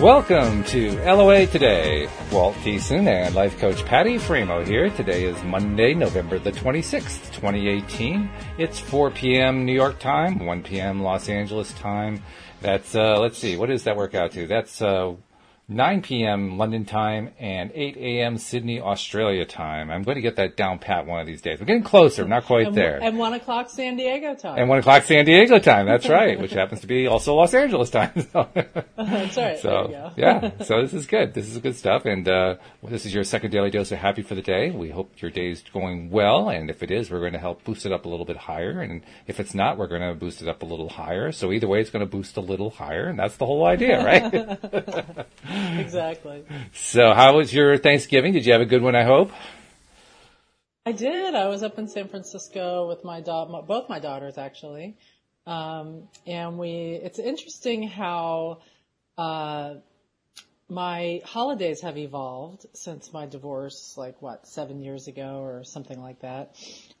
Welcome to LOA Today. Walt Thiessen and life coach Patty Framo here. Today is Monday, November the 26th, 2018. It's 4 p.m. New York time, 1 p.m. Los Angeles time. That's, uh, let's see, what does that work out to? That's, uh, 9 p.m. London time and 8 a.m. Sydney, Australia time. I'm going to get that down pat one of these days. We're getting closer, not quite and, there. And 1 o'clock San Diego time. And 1 o'clock San Diego time, that's right, which happens to be also Los Angeles time. So. that's right. So, yeah, so this is good. This is good stuff. And uh, this is your second daily dose of happy for the day. We hope your day is going well. And if it is, we're going to help boost it up a little bit higher. And if it's not, we're going to boost it up a little higher. So either way, it's going to boost a little higher. And that's the whole idea, right? exactly. So, how was your Thanksgiving? Did you have a good one? I hope. I did. I was up in San Francisco with my daughter, both my daughters actually, um, and we. It's interesting how uh, my holidays have evolved since my divorce, like what seven years ago or something like that.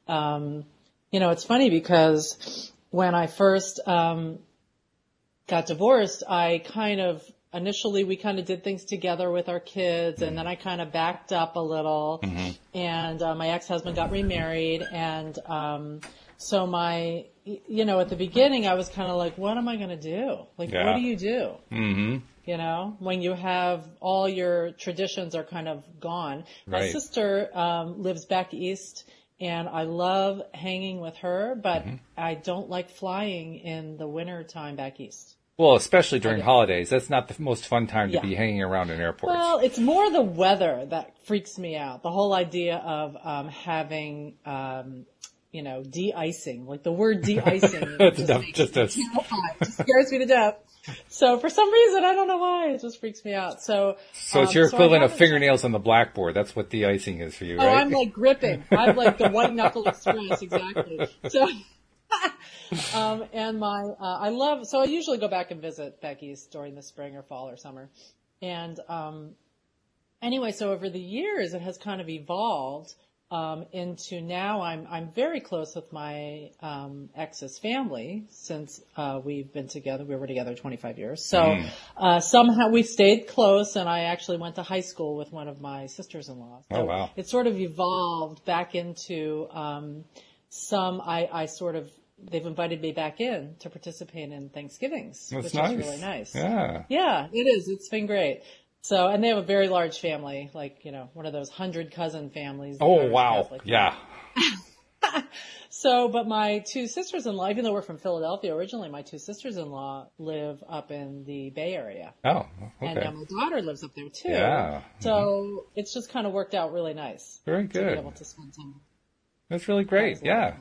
Um, you know, it's funny because when I first um, got divorced, I kind of initially we kind of did things together with our kids and then I kind of backed up a little mm-hmm. and uh, my ex-husband got remarried and um so my you know at the beginning I was kind of like what am I going to do like yeah. what do you do mm-hmm. you know when you have all your traditions are kind of gone right. my sister um lives back east and I love hanging with her but mm-hmm. I don't like flying in the winter time back east well, especially during holidays. That's not the most fun time to yeah. be hanging around in airports. Well, it's more the weather that freaks me out. The whole idea of um, having, um, you know, de-icing. Like the word de-icing just, just, just scares me to death. So for some reason, I don't know why, it just freaks me out. So, so it's um, your equivalent of fingernails on the blackboard. That's what de-icing is for you, oh, right? I'm like gripping. I'm like the white knuckle express, exactly. So. um, and my, uh, I love, so I usually go back and visit Becky's during the spring or fall or summer. And, um, anyway, so over the years, it has kind of evolved, um, into now I'm, I'm very close with my, um, ex's family since, uh, we've been together. We were together 25 years. So, mm. uh, somehow we stayed close and I actually went to high school with one of my sisters-in-law. Oh, so oh, wow. It sort of evolved back into, um, some I, I sort of they've invited me back in to participate in Thanksgivings, That's which nice. is really nice. Yeah. Yeah, it is. It's been great. So, and they have a very large family, like, you know, one of those hundred cousin families. Oh, wow. Catholic. Yeah. so, but my two sisters-in-law, even though we're from Philadelphia originally, my two sisters-in-law live up in the Bay Area. Oh, okay. And now my daughter lives up there too. Yeah. So mm-hmm. it's just kind of worked out really nice. Very good. To be able to spend time. That's really great. Yeah.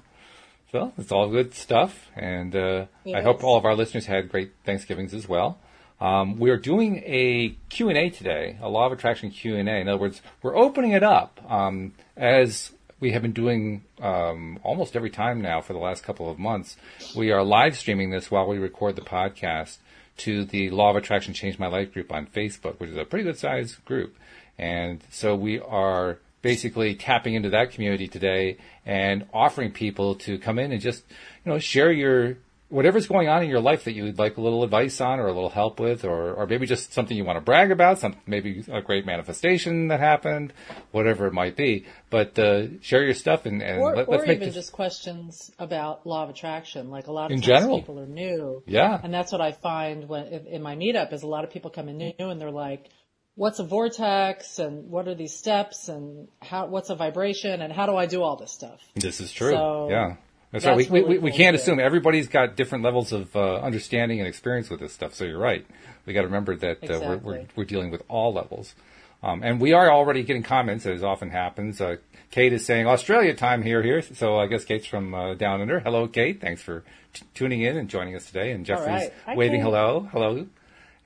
So it's all good stuff, and uh, I hope all of our listeners had great Thanksgivings as well. Um, we are doing a Q&A today, a law of attraction Q&A. In other words, we're opening it up um, as we have been doing um, almost every time now for the last couple of months. We are live streaming this while we record the podcast to the Law of Attraction Change My Life group on Facebook, which is a pretty good sized group. And so we are basically tapping into that community today and offering people to come in and just, you know, share your whatever's going on in your life that you would like a little advice on or a little help with or, or maybe just something you want to brag about, some maybe a great manifestation that happened, whatever it might be. But uh, share your stuff and, and or, let, us make even this... just questions about law of attraction. Like a lot of in general. people are new. Yeah. And that's what I find when in my meetup is a lot of people come in new and they're like, what's a vortex and what are these steps and how what's a vibration and how do I do all this stuff? This is true. So yeah. That's, that's right. We, really we, cool we can't assume everybody's got different levels of uh, understanding and experience with this stuff. So you're right. We got to remember that exactly. uh, we're, we're, we're dealing with all levels. Um, and we are already getting comments, as often happens. Uh, Kate is saying Australia time here, here. So I guess Kate's from uh, down under. Hello, Kate. Thanks for t- tuning in and joining us today. And Jeffrey's right. Hi, waving Kate. hello, hello.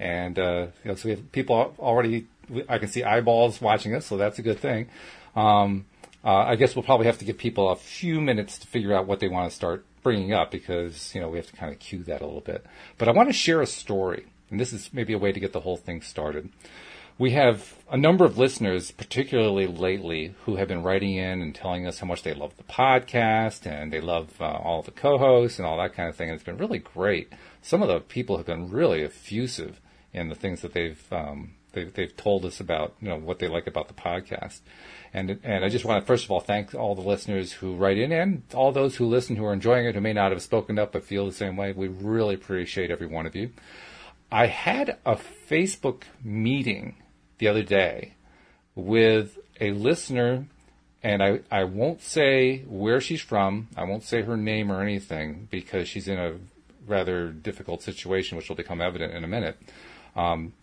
And uh, you know, so we have people already I can see eyeballs watching us, so that's a good thing. Um, uh, I guess we'll probably have to give people a few minutes to figure out what they want to start bringing up because you know we have to kind of cue that a little bit. But I want to share a story, and this is maybe a way to get the whole thing started. We have a number of listeners, particularly lately, who have been writing in and telling us how much they love the podcast and they love uh, all the co-hosts and all that kind of thing. And it's been really great. Some of the people have been really effusive in the things that they've um, they've, they've told us about you know what they like about the podcast. And and I just want to first of all thank all the listeners who write in and all those who listen who are enjoying it who may not have spoken up but feel the same way. We really appreciate every one of you. I had a Facebook meeting the other day with a listener and I, I won't say where she's from. I won't say her name or anything because she's in a rather difficult situation, which will become evident in a minute. Um,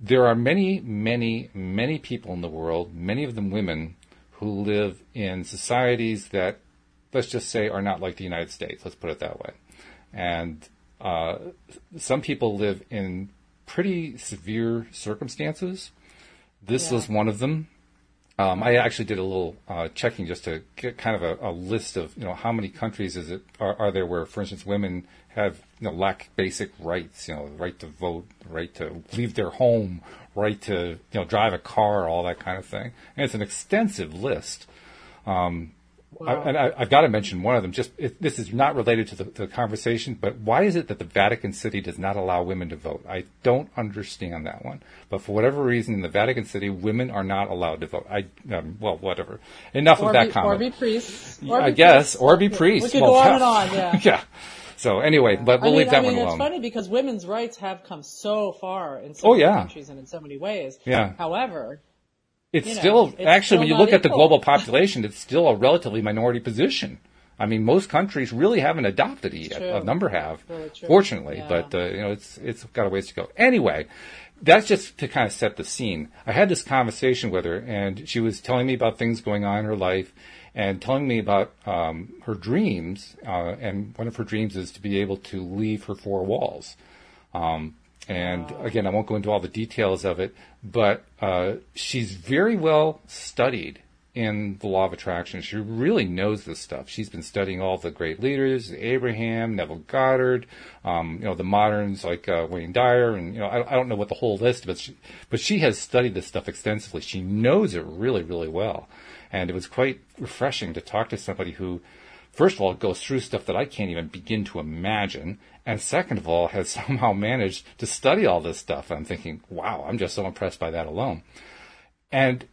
there are many, many, many people in the world, many of them women, who live in societies that, let's just say, are not like the United States. Let's put it that way. And uh, some people live in pretty severe circumstances. This yeah. was one of them. Um, I actually did a little uh, checking just to get kind of a, a, list of you know how many countries is it are, are, there where, for instance, women have you know lack basic rights, you know, the right to vote, right to leave their home, right to you know drive a car, all that kind of thing, and it's an extensive list. Um, Wow. I, and I, have got to mention one of them. Just it, this is not related to the, the, conversation, but why is it that the Vatican City does not allow women to vote? I don't understand that one. But for whatever reason, in the Vatican City, women are not allowed to vote. I um, well, whatever. Enough or of that be, comment. Or be priests. Or I be guess, priests. or be priests. We could well, go on and on. Yeah. yeah. So anyway, but we'll I mean, leave that I mean, one alone. It's funny because women's rights have come so far in so oh, many yeah. countries and in so many ways. Yeah. However, it's you know, still it's actually still when you look at the global population, it's still a relatively minority position. I mean, most countries really haven't adopted it yet. A number have, Really fortunately, Yeah. but uh, you know, it's it's got a ways to go. Anyway, that's just to kind of set the scene. I had this conversation with her, and she was telling me about things going on in her life, and telling me about um, her dreams. Uh, and one of her dreams is to be able to leave her four walls. Um, and again, I won't go into all the details of it, but uh, she's very well studied in the law of attraction. She really knows this stuff. She's been studying all the great leaders, Abraham, Neville Goddard, um, you know, the moderns like uh, Wayne Dyer, and you know, I, I don't know what the whole list, but she, but she has studied this stuff extensively. She knows it really, really well, and it was quite refreshing to talk to somebody who, first of all, goes through stuff that I can't even begin to imagine, and second of all, has somehow managed to study all this stuff. I'm thinking, wow, I'm just so impressed by that alone. And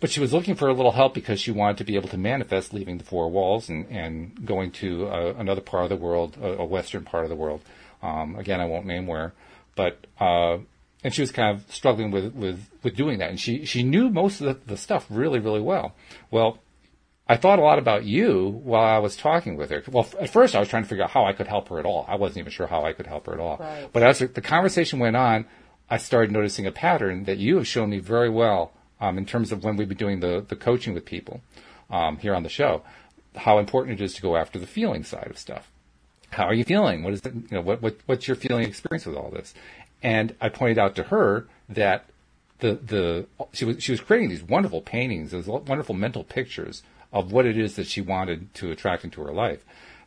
but she was looking for a little help because she wanted to be able to manifest leaving the four walls and, and going to uh, another part of the world, a, a western part of the world. Um, again, I won't name where, but uh, and she was kind of struggling with, with, with doing that, and she she knew most of the, the stuff really really well. Well, I thought a lot about you while I was talking with her. Well, at first I was trying to figure out how I could help her at all. I wasn't even sure how I could help her at all. Right. But as the conversation went on, I started noticing a pattern that you have shown me very well um, in terms of when we've been doing the, the coaching with people um, here on the show, how important it is to go after the feeling side of stuff. How are you feeling? What is it, you know, what, what, what's your feeling experience with all this? And I pointed out to her that the, the, she was, she was creating these wonderful paintings, these wonderful mental pictures of what it is that she wanted to attract into her life.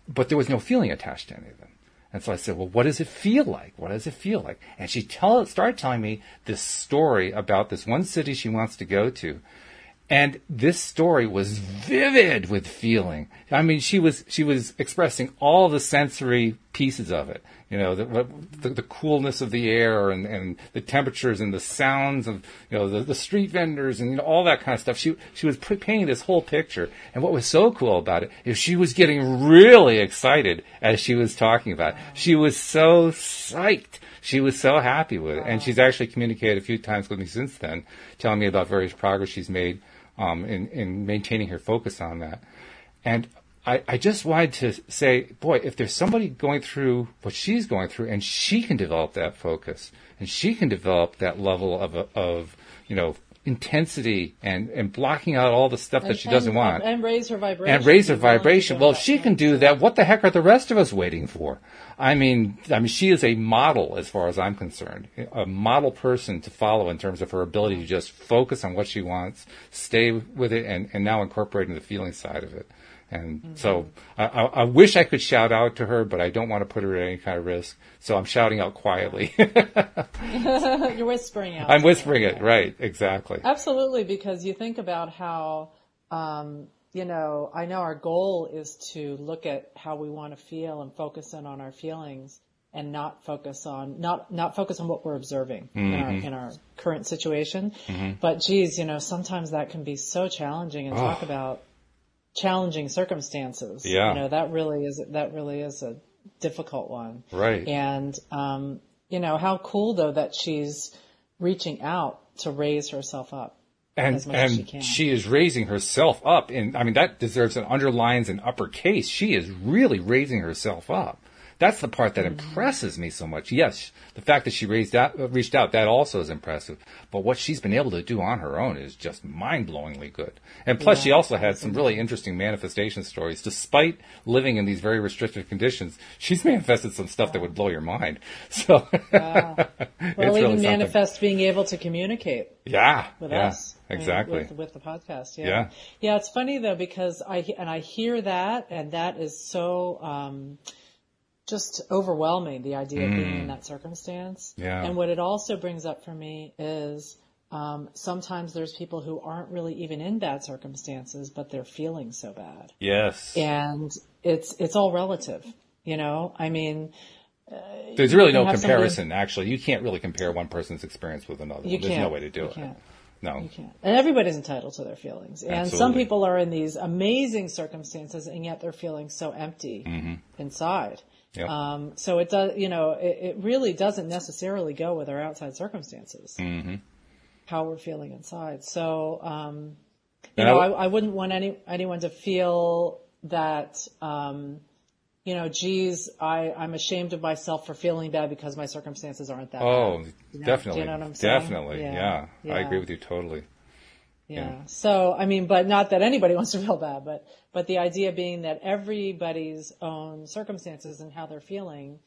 But there was no feeling attached to any of them. And so I said, well, what does it feel like? What does it feel like? And she tell, started telling me this story about this one city she wants to go to. And this story was vivid with feeling. I mean, she was, she was expressing all the sensory pieces of it. You know, the, the, the coolness of the air and, and the temperatures and the sounds of, you know, the, the street vendors and you know, all that kind of stuff. She, she was painting this whole picture. And what was so cool about it is she was getting really excited as she was talking about it. She was so psyched. She was so happy with it. And she's actually communicated a few times with me since then, telling me about various progress she's made um, in, in maintaining her focus on that. And I, I just wanted to say, boy, if there's somebody going through what she's going through and she can develop that focus and she can develop that level of, of you know, intensity and, and blocking out all the stuff that she doesn't and, want and raise her vibration. and raise her Be willing to vibration. Well, that she can do that. What the heck are the rest of us waiting for? I mean, I mean, she is a model as far as I'm concerned, a model person to follow in terms of her ability to just focus on what she wants, stay with it, and, and now incorporating the feeling side of it. And Mm-hmm. so I, I, wish I could shout out to her, but I don't want to put her at any kind of risk. So I'm shouting out quietly. You're whispering out. I'm whispering it, right? Exactly. Absolutely, because you think about how, um, you know, I know our goal is to look at how we want to feel and focus in on our feelings. and not focus on not not focus on what we're observing mm-hmm. in our in our current situation. Mm-hmm. But geez, you know, sometimes that can be so challenging and oh. talk about challenging circumstances. Yeah. You know, that really is that really is a difficult one. Right. And um, you know, how cool though that she's reaching out to raise herself up. And, and she, she, is raising herself up and I mean that deserves an underlines an uppercase. She is really raising herself up. That's the part that mm-hmm. impresses me so much. Yes, the fact that she raised out, uh, reached out, that also is impressive. But what she's been able to do on her own is just mind-blowingly good. And plus, yeah. she also had some really interesting manifestation stories. Despite living in these very restrictive conditions, she's manifested some stuff that would blow your mind. So, wow. well, even really manifest being able to communicate. Yeah, with yeah, us exactly with, with, the podcast. Yeah. yeah, yeah. It's funny though because I and I hear that, and that is so. Um, just overwhelming, the idea of being in mm. that circumstance. Yeah. And what it also brings up for me is um, sometimes there's people who aren't really even in bad circumstances, but they're feeling so bad. Yes. And it's it's all relative, you know. I mean, uh, there's really no comparison. Somebody... Actually, you can't really compare one person's experience with another. You There's no way to do you it. Can't. No. You can't. And everybody's entitled to their feelings. And Absolutely. some people are in these amazing circumstances and yet they're feeling so empty mm-hmm. inside. Yep. Um, so it does, you know, it, it, really doesn't necessarily go with our outside circumstances, mm-hmm. how we're feeling inside. So, um, you know, I, I, wouldn't want any anyone to feel that, um, you know, geez, I, I'm ashamed of myself for feeling bad because my circumstances aren't that. Oh, bad. You know, definitely. You know what I'm saying? Definitely. Yeah. yeah. I agree with you totally. Yeah. So, I mean, but not that anybody wants to feel bad, but, but the idea being that everybody's own circumstances and how they're feeling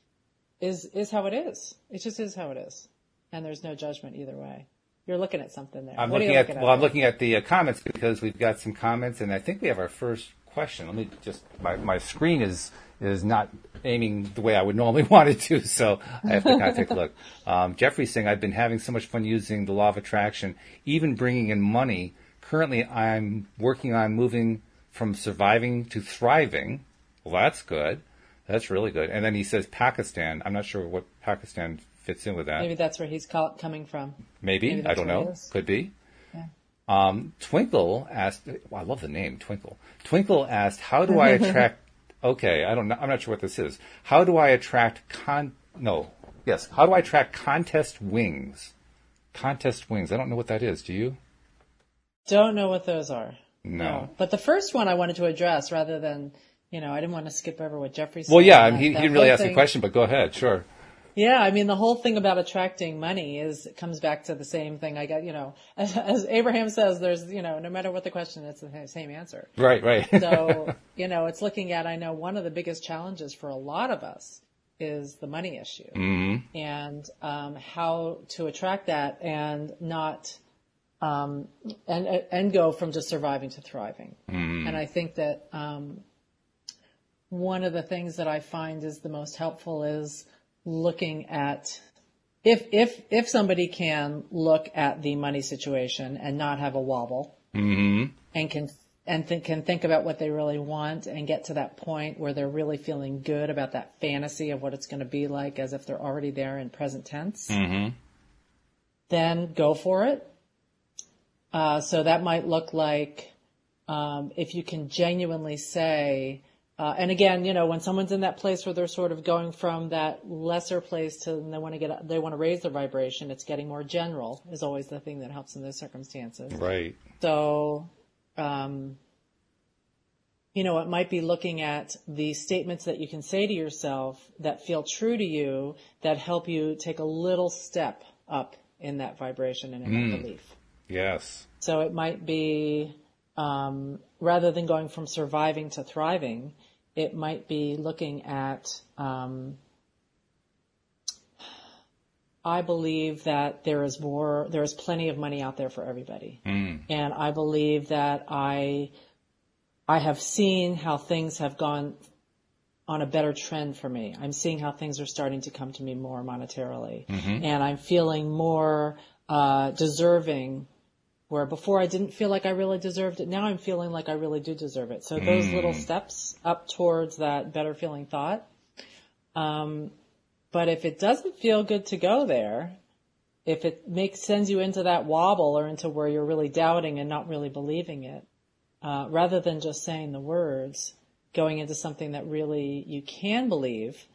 is, is how it is. It just is how it is. And there's no judgment either way. You're looking at something there. I'm what looking at, well, I'm looking at the uh, comments because we've got some comments and I think we have our first question. Let me just, my, my screen is, is not aiming the way I would normally want it to, so I have to kind of take a look. Um, Jeffrey's saying, I've been having so much fun using the law of attraction, even bringing in money. Currently, I'm working on moving from surviving to thriving. Well, that's good. That's really good. And then he says Pakistan. I'm not sure what Pakistan fits in with that. Maybe that's where he's call- coming from. Maybe. Maybe I don't know. Could be. Yeah. Um, Twinkle asked, well, I love the name, Twinkle. Twinkle asked, how do I attract okay, I don't know, I'm not sure what this is. How do I attract con, no, yes, how do I attract contest wings? Contest wings. I don't know what that is. Do you? Don't know what those are. No. no. But the first one I wanted to address rather than, you know, I didn't want to skip over what Jeffrey said. Well, yeah, he, he didn't really ask a question, but go ahead, sure. Yeah, I mean, the whole thing about attracting money is it comes back to the same thing. I got, you know, as, as Abraham says, there's, you know, no matter what the question, it's the same answer. Right, right. so, you know, it's looking at, I know one of the biggest challenges for a lot of us is the money issue mm-hmm. and um, how to attract that and not um, and and go from just surviving to thriving. Mm-hmm. And I think that um, one of the things that I find is the most helpful is looking at if if if somebody can look at the money situation and not have a wobble mm-hmm. and can and th- can think about what they really want and get to that point where they're really feeling good about that fantasy of what it's going to be like as if they're already there in present tense mm-hmm. then go for it uh, so that might look like um, if you can genuinely say uh, and again, you know, when someone's in that place where they're sort of going from that lesser place to they want to get they want to raise their vibration, it's getting more general is always the thing that helps in those circumstances. Right. So, um, you know, it might be looking at the statements that you can say to yourself that feel true to you that help you take a little step up in that vibration and in mm. that belief. Yes. So it might be um, rather than going from surviving to thriving, it might be looking at um, I believe that there is more, there is plenty of money out there for everybody. Mm. And I believe that I, I have seen how things have gone on a better trend for me. I'm seeing how things are starting to come to me more monetarily. Mm-hmm. And I'm feeling more, uh, deserving where before I didn't feel like I really deserved it. Now I'm feeling like I really do deserve it. So those mm. little steps up towards that better feeling thought, um, But if it doesn't feel good to go there, if it makes sends you into that wobble or into where you're really doubting and not really believing it, uh, rather than just saying the words, going into something that really you can believe,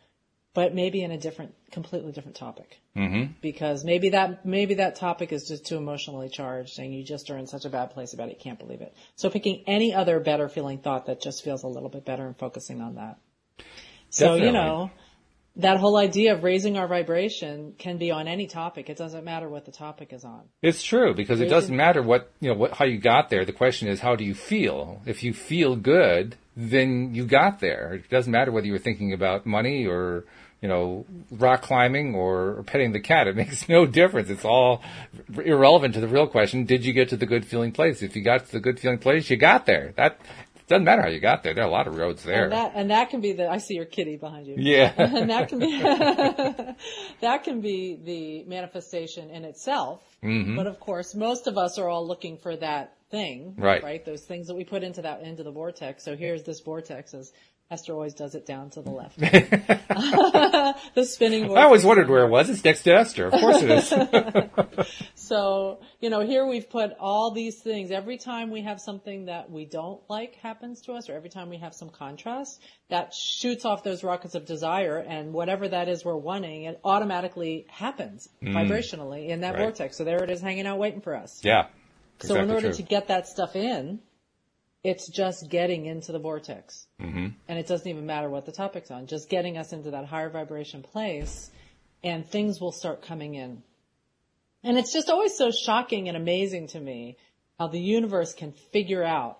but maybe in a different, completely different topic. Mm-hmm. Because maybe that maybe that topic is just too emotionally charged, and you just are in such a bad place about it, you can't believe it. So picking any other better feeling thought that just feels a little bit better and focusing on that. So Definitely. you know, that whole idea of raising our vibration can be on any topic. It doesn't matter what the topic is on. It's true because it doesn't matter what you know what how you got there. The question is how do you feel? If you feel good, then you got there. It doesn't matter whether you were thinking about money or you know rock climbing or petting the cat. It makes no difference. It's all irrelevant to the real question. Did you get to the good feeling place? If you got to the good feeling place, you got there. That doesn't matter how you got there. There are a lot of roads there. And that and that can be the I see your kitty behind you. yeah. and that can be that can be the manifestation in itself. Mm-hmm. But of course, most of us are all looking for that thing, Right. Right, those things that we put into that into the vortex. So here's this vortex, as Esther always does it down to the left. the spinning vortex. I always wondered where it was. It's next to Esther. Of course it is. So, you know, here we've put all these things. Every time we have something that we don't like happens to us, or every time we have some contrast, that shoots off those rockets of desire, and whatever that is we're wanting, it automatically happens vibrationally in that Right. vortex. So there it is hanging out waiting for us. yeah. so in order true. to get that stuff in, it's just getting into the vortex. Mm-hmm. And it doesn't even matter what the topic's on, just getting us into that higher vibration place and things will start coming in. And it's just always so shocking and amazing to me how the universe can figure out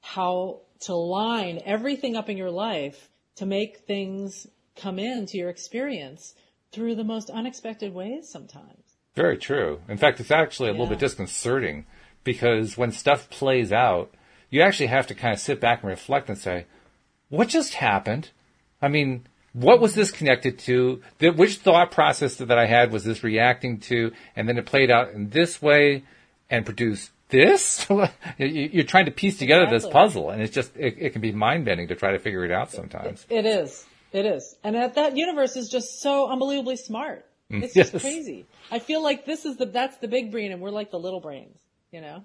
how to line everything up in your life to make things come into your experience through the most unexpected ways sometimes. Very true. In fact, it's actually a little bit disconcerting because when stuff plays out, you actually have to kind of sit back and reflect and say, what just happened? I mean, what was this connected to? The, which thought process that I had was this reacting to? And then it played out in this way and produced this? You- You're trying to piece together this puzzle and it's just, it, it can be mind bending to try to figure it out sometimes. It is. It is. And that, that universe is just so unbelievably smart. Mm, it's just Yes. crazy. I feel like this is the, that's the big brain and we're like the little brains, you know?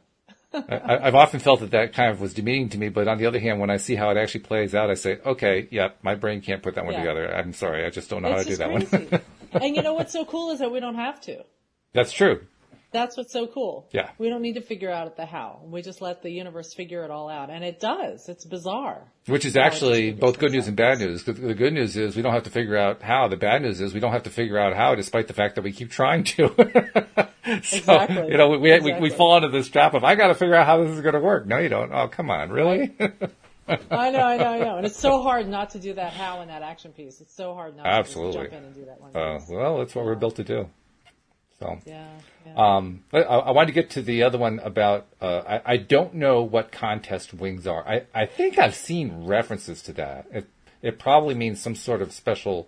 I, I've often felt that that kind of was demeaning to me, but on the other hand, when I see how it actually plays out, I say, okay, yeah, my brain can't put that one Yeah. together. I'm sorry, I just don't know how to do that crazy. one. and you know what's so cool is that we don't have to. That's true. That's what's so cool. Yeah. We don't need to figure out the how. We just let the universe figure it all out. And it does. It's bizarre. Which is actually both good news and bad news. The, the good news is we don't have to figure out how. The bad news is we don't have to figure out how, despite the fact that we keep trying to. so, Exactly. You know, we, we, we, Exactly. fall into this trap of I got to figure out how this is going to work. No, you don't. Oh, come on, really? I know, I know, I know. And it's so hard not to do that how in that action piece. It's so hard not Absolutely. to jump in and do that one. uh, well, that's what we're built to do. So. yeah. yeah. Um, I, I wanted to get to the other one about. Uh, I, I don't know what contest wings are. I, I think I've seen references to that. It it probably means some sort of special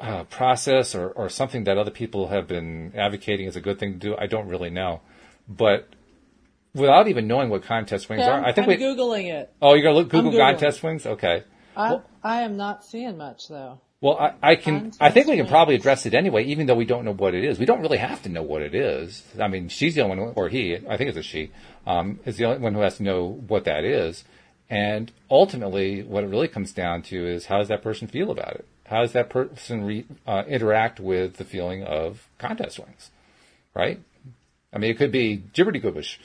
uh, process or or something that other people have been advocating as a good thing to do. I don't really know, but without even knowing what contest wings Okay, are, I'm, I think I'm we. Googling it. oh, you're gonna look Google contest wings? Okay. I, I am not seeing much though. Well, I, I can. I think we can probably address it anyway, even though we don't know what it is. We don't really have to know what it is. I mean, she's the only one, or he. I think it's a she. Um, is the only one who has to know what that is. And ultimately, what it really comes down to is how does that person feel about it? How does that person re, uh, interact with the feeling of contest wings? Right? I mean, it could be gibberty goobish.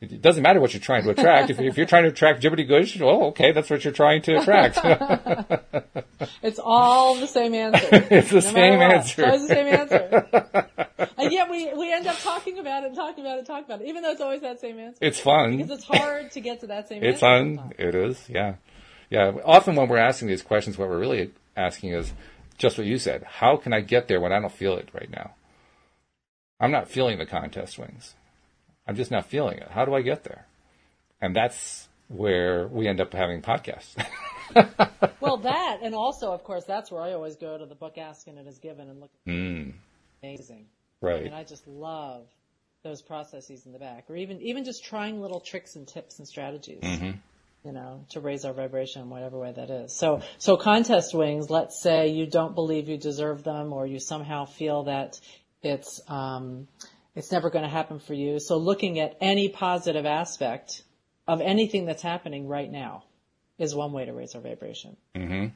It doesn't matter what you're trying to attract. if, if you're trying to attract gibberty goobish, well, oh, okay, that's what you're trying to attract. It's all the same answer. it's the No same answer. It's always the same answer. and yet we, we end up talking about it and talking about it and talking about it, even though it's always that same answer. It's fun. Because it's hard to get to that same It's answer. It's fun. It is. Yeah. Yeah. Often when we're asking these questions, what we're really asking is just what you said. How can I get there when I don't feel it right now? I'm not feeling the contest wings. I'm just not feeling it. How do I get there? And that's where we end up having podcasts. Well, that, and also, of course, that's where I always go to the book Ask and It Is Given and look mm, amazing. right. And I just love those processes in the back, or even even just trying little tricks and tips and strategies. Mm-hmm. you know, to raise our vibration in whatever way that is. So, so contest wings, let's say you don't believe you deserve them or you somehow feel that it's, um, it's never going to happen for you. So looking at any positive aspect of anything that's happening right now is one way to raise our vibration. Mm-hmm.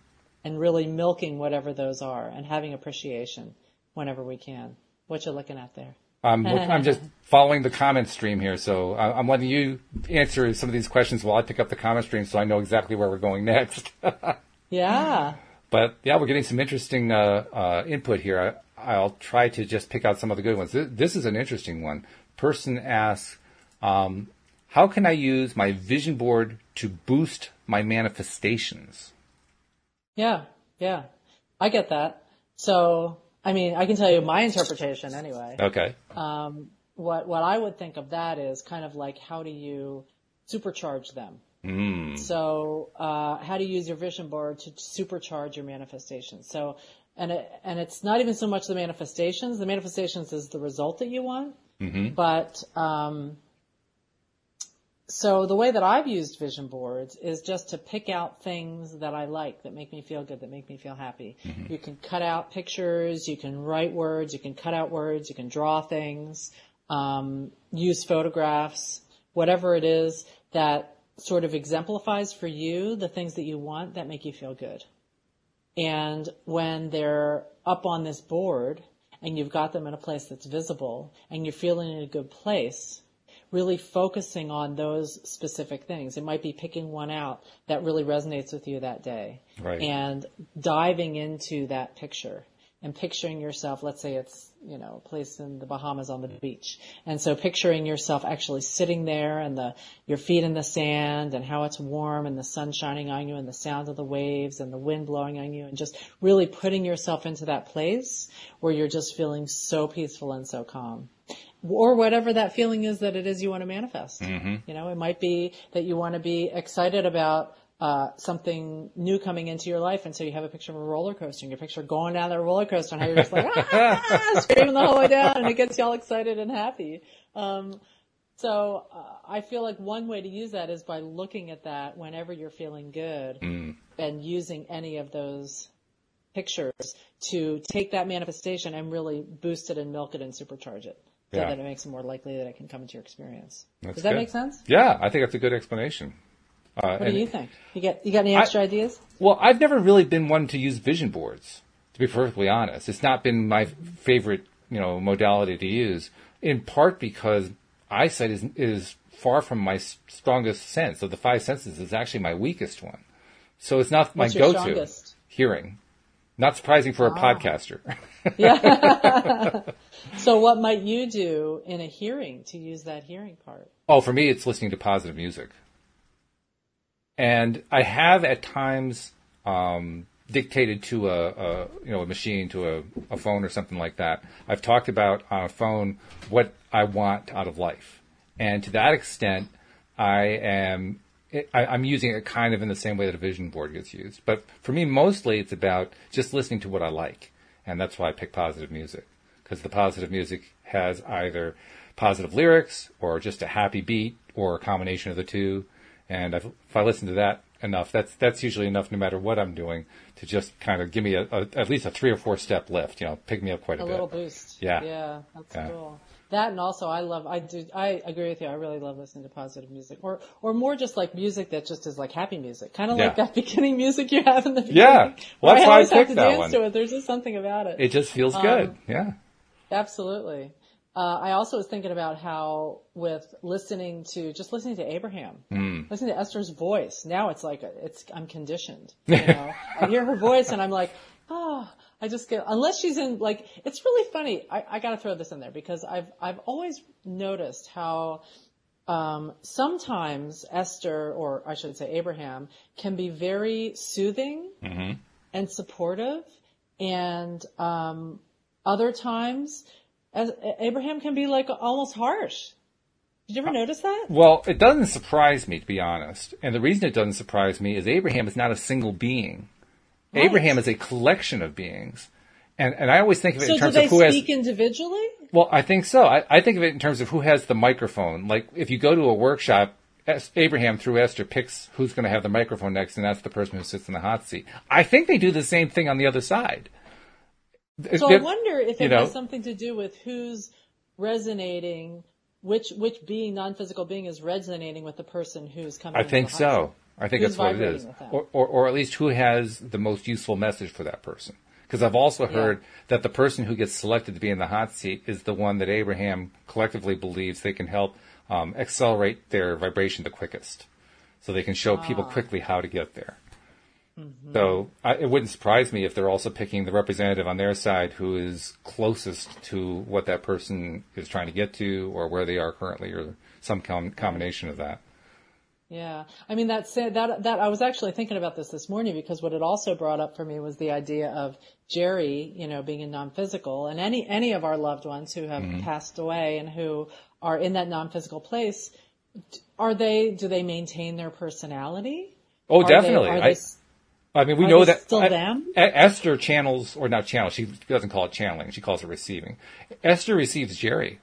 And really milking whatever those are and having appreciation whenever we can. What you looking at there? I'm, I'm just following the comment stream here, so I'm letting you answer some of these questions while I pick up the comment stream, so I know exactly where we're going next. yeah. But yeah, we're getting some interesting uh, uh, input here. I, will try to just pick out some of the good ones. This, this is an interesting one. Person asks, um, "How can I use my vision board to boost my manifestations?" Yeah, yeah, I get that. So I mean, I can tell you my interpretation anyway. Okay. Um, what what I would think of that is kind of like how do you supercharge them? Mm. So uh, how do you use your vision board to supercharge your manifestations? So and it, and it's not even so much the manifestations. The manifestations is the result that you want, mm-hmm. but um, so the way that I've used vision boards is just to pick out things that I like that make me feel good, that make me feel happy. Mm-hmm. You can cut out pictures, you can write words, you can cut out words, you can draw things, um, use photographs, whatever it is that sort of exemplifies for you the things that you want that make you feel good. And when they're up on this board and you've got them in a place that's visible and you're feeling in a good place, really focusing on those specific things. It might be picking one out that really resonates with you that day. Right. And diving into that picture and picturing yourself, let's say it's, you know, a place in the Bahamas on the beach. And so picturing yourself actually sitting there and the, your feet in the sand and how it's warm and the sun shining on you and the sound of the waves and the wind blowing on you and just really putting yourself into that place where you're just feeling so peaceful and so calm or whatever that feeling is that it is you want to manifest. Mm-hmm. You know, it might be that you want to be excited about uh, something new coming into your life, and so you have a picture of a roller coaster, and your picture going down that roller coaster, and how you're just like ah, screaming the whole way down, and it gets you all excited and happy. Um, so uh, I feel like one way to use that is by looking at that whenever you're feeling good, mm. and using any of those pictures to take that manifestation and really boost it and milk it and supercharge it so yeah. that it makes it more likely that it can come into your experience. That's Does that good. make sense? Yeah, I think that's a good explanation. Uh, what do you think? You get you got any extra I, ideas? Well, I've never really been one to use vision boards. To be perfectly honest, it's not been my favorite you know modality to use. In part because eyesight is is far from my strongest sense. Of the five senses, is actually my weakest one. So it's not What's my go-to. Hearing. Not surprising for a ah. podcaster. yeah. so what might you do in a hearing to use that hearing part? Oh, for me, it's listening to positive music. And I have at times um, dictated to a, a, you know a machine, to a, a phone or something like that. I've talked about on a phone what I want out of life, and to that extent, I am I, am using it kind of in the same way that a vision board gets used. But for me, mostly it's about just listening to what I like. And that's why I pick positive music. Because the positive music has either positive lyrics or just a happy beat or a combination of the two. And if I listen to that enough, that's, that's usually enough no matter what I'm doing to just kind of give me a, a at least a three or four step lift, you know, pick me up quite a, a bit. A little boost. Yeah. Yeah, that's yeah. cool. That and also I love I do I agree with you. I really love listening to positive music or or more just like music that just is like happy music, kind of yeah. like that beginning music you have in the beginning. Yeah, well, that's I why I have to that dance one. to it. There's just something about it. It just feels um, good. Yeah, absolutely. Uh, I also was thinking about how with listening to just listening to Abraham, mm. listening to Esther's voice. Now it's like it's I'm conditioned. You know, I hear her voice and I'm like, oh, I just get, unless she's in, like, it's really funny. I, I gotta throw this in there because I've, I've always noticed how, um, sometimes Esther, or I should say Abraham, can be very soothing mm-hmm. and supportive. And, um, other times, as, Abraham can be like almost harsh. Did you ever uh, notice that? Well, it doesn't surprise me, to be honest. And the reason it doesn't surprise me is Abraham is not a single being. Right. Abraham is a collection of beings. And, and I always think of it so in terms of who has. speak individually? Well, I think so. I, I think of it in terms of who has the microphone. Like, if you go to a workshop, Abraham through Esther picks who's going to have the microphone next, and that's the person who sits in the hot seat. I think they do the same thing on the other side. So I wonder if it know, has something to do with who's resonating, which which being non-physical being is resonating with the person who's coming. I think so. I think that's what it is, or, or, or at least who has the most useful message for that person. Because I've also heard yeah. that the person who gets selected to be in the hot seat is the one that Abraham collectively believes they can help um, accelerate their vibration the quickest, so they can show ah. people quickly how to get there. Mm-hmm. So I, it wouldn't surprise me if they're also picking the representative on their side who is closest to what that person is trying to get to, or where they are currently, or some com- combination of that. Yeah, I mean that said that that I was actually thinking about this this morning because what it also brought up for me was the idea of Jerry, you know, being a non-physical, and any any of our loved ones who have mm-hmm. passed away and who are in that non-physical place, are they do they maintain their personality? Oh, are definitely. They, I, I mean, we know that still I, them? Esther channels, or not channels. She doesn't call it channeling. She calls it receiving. Esther receives Jerry.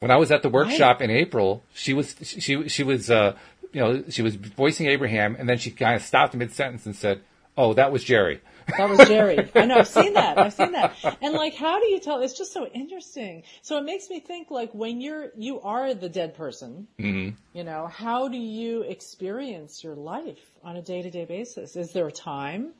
When I was at the workshop right. in April, she was she she was uh, you know she was voicing Abraham, and then she kind of stopped mid sentence and said, "Oh, that was Jerry." That was Jerry. I know. I've seen that. I've seen that. And like, how do you tell? It's just so interesting. So it makes me think like when you're, you are the dead person, mm-hmm. you know, how do you experience your life on a day to day basis? Is there a time?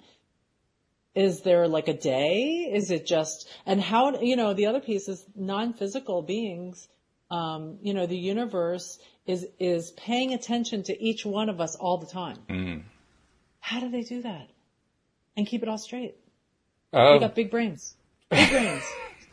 Is there like a day? Is it just, and how, you know, the other piece is non-physical beings, um, you know, the universe is, is paying attention to each one of us all the time. Mm-hmm. How do they do that? And keep it all straight. Um, they got big brains. Big brains.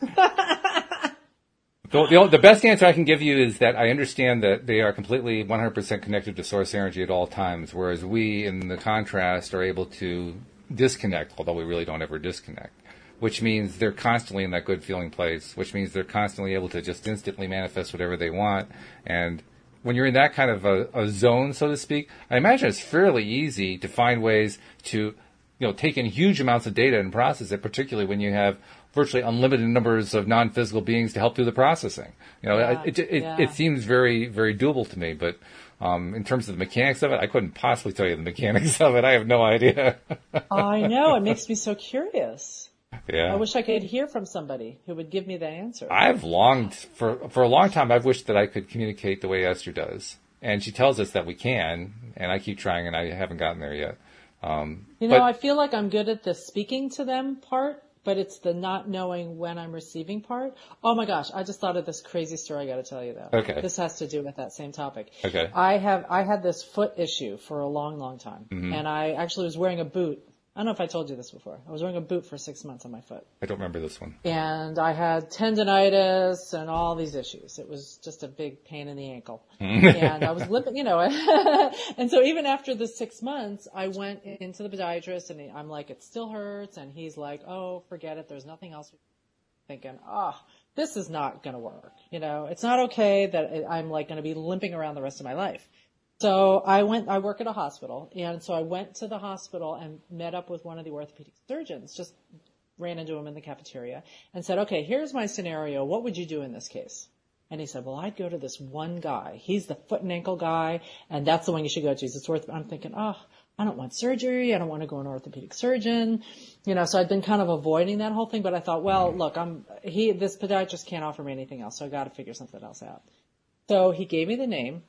the, the, the, best answer I can give you is that I understand that they are completely 100% connected to source energy at all times, whereas we, in the contrast, are able to disconnect, although we really don't ever disconnect. Which means they're constantly in that good feeling place, which means they're constantly able to just instantly manifest whatever they want. And when you're in that kind of a, a zone, so to speak, I imagine it's fairly easy to find ways to you know, take in huge amounts of data and process it, particularly when you have virtually unlimited numbers of non-physical beings to help do the processing. You know, yeah, it, it, yeah. it, seems very, very doable to me, but um, in terms of the mechanics of it, I couldn't possibly tell you the mechanics of it. I have no idea. I know. It makes me so curious. Yeah. I wish I could hear from somebody who would give me the answer. I've longed for, for a long time. I've wished that I could communicate the way Esther does. And she tells us that we can, and I keep trying and I haven't gotten there yet. Um, you know, but, I feel like I'm good at the speaking to them part, but it's the not knowing when I'm receiving part. Oh my gosh, I just thought of this crazy story I got to tell you though. Okay. This has to do with that same topic. Okay. I have I had this foot issue for a long, long time, mm-hmm. and I actually was wearing a boot I don't know if I told you this before. I was wearing a boot for six months on my foot. I don't remember this one. And I had tendonitis and all these issues. It was just a big pain in the ankle. and I was living, you know, and so even after the six months, I went into the podiatrist and I'm like, it still hurts. And he's like, oh, forget it. There's nothing else. Thinking, oh, this is not going to work. You know, it's not okay that I'm like going to be limping around the rest of my life. So I went, I work at a hospital, and so I went to the hospital and met up with one of the orthopedic surgeons, just ran into him in the cafeteria and said, okay, here's my scenario. What would you do in this case? And he said, well, I'd go to this one guy. He's the foot and ankle guy, and that's the one you should go to. It's worth, I'm thinking, oh, I don't want surgery. I don't want to go to an orthopedic surgeon. You know, so I'd been kind of avoiding that whole thing, but I thought, well, mm-hmm. look, I'm, he, this podiatrist can't offer me anything else, so I got to figure something else out. So he gave me the name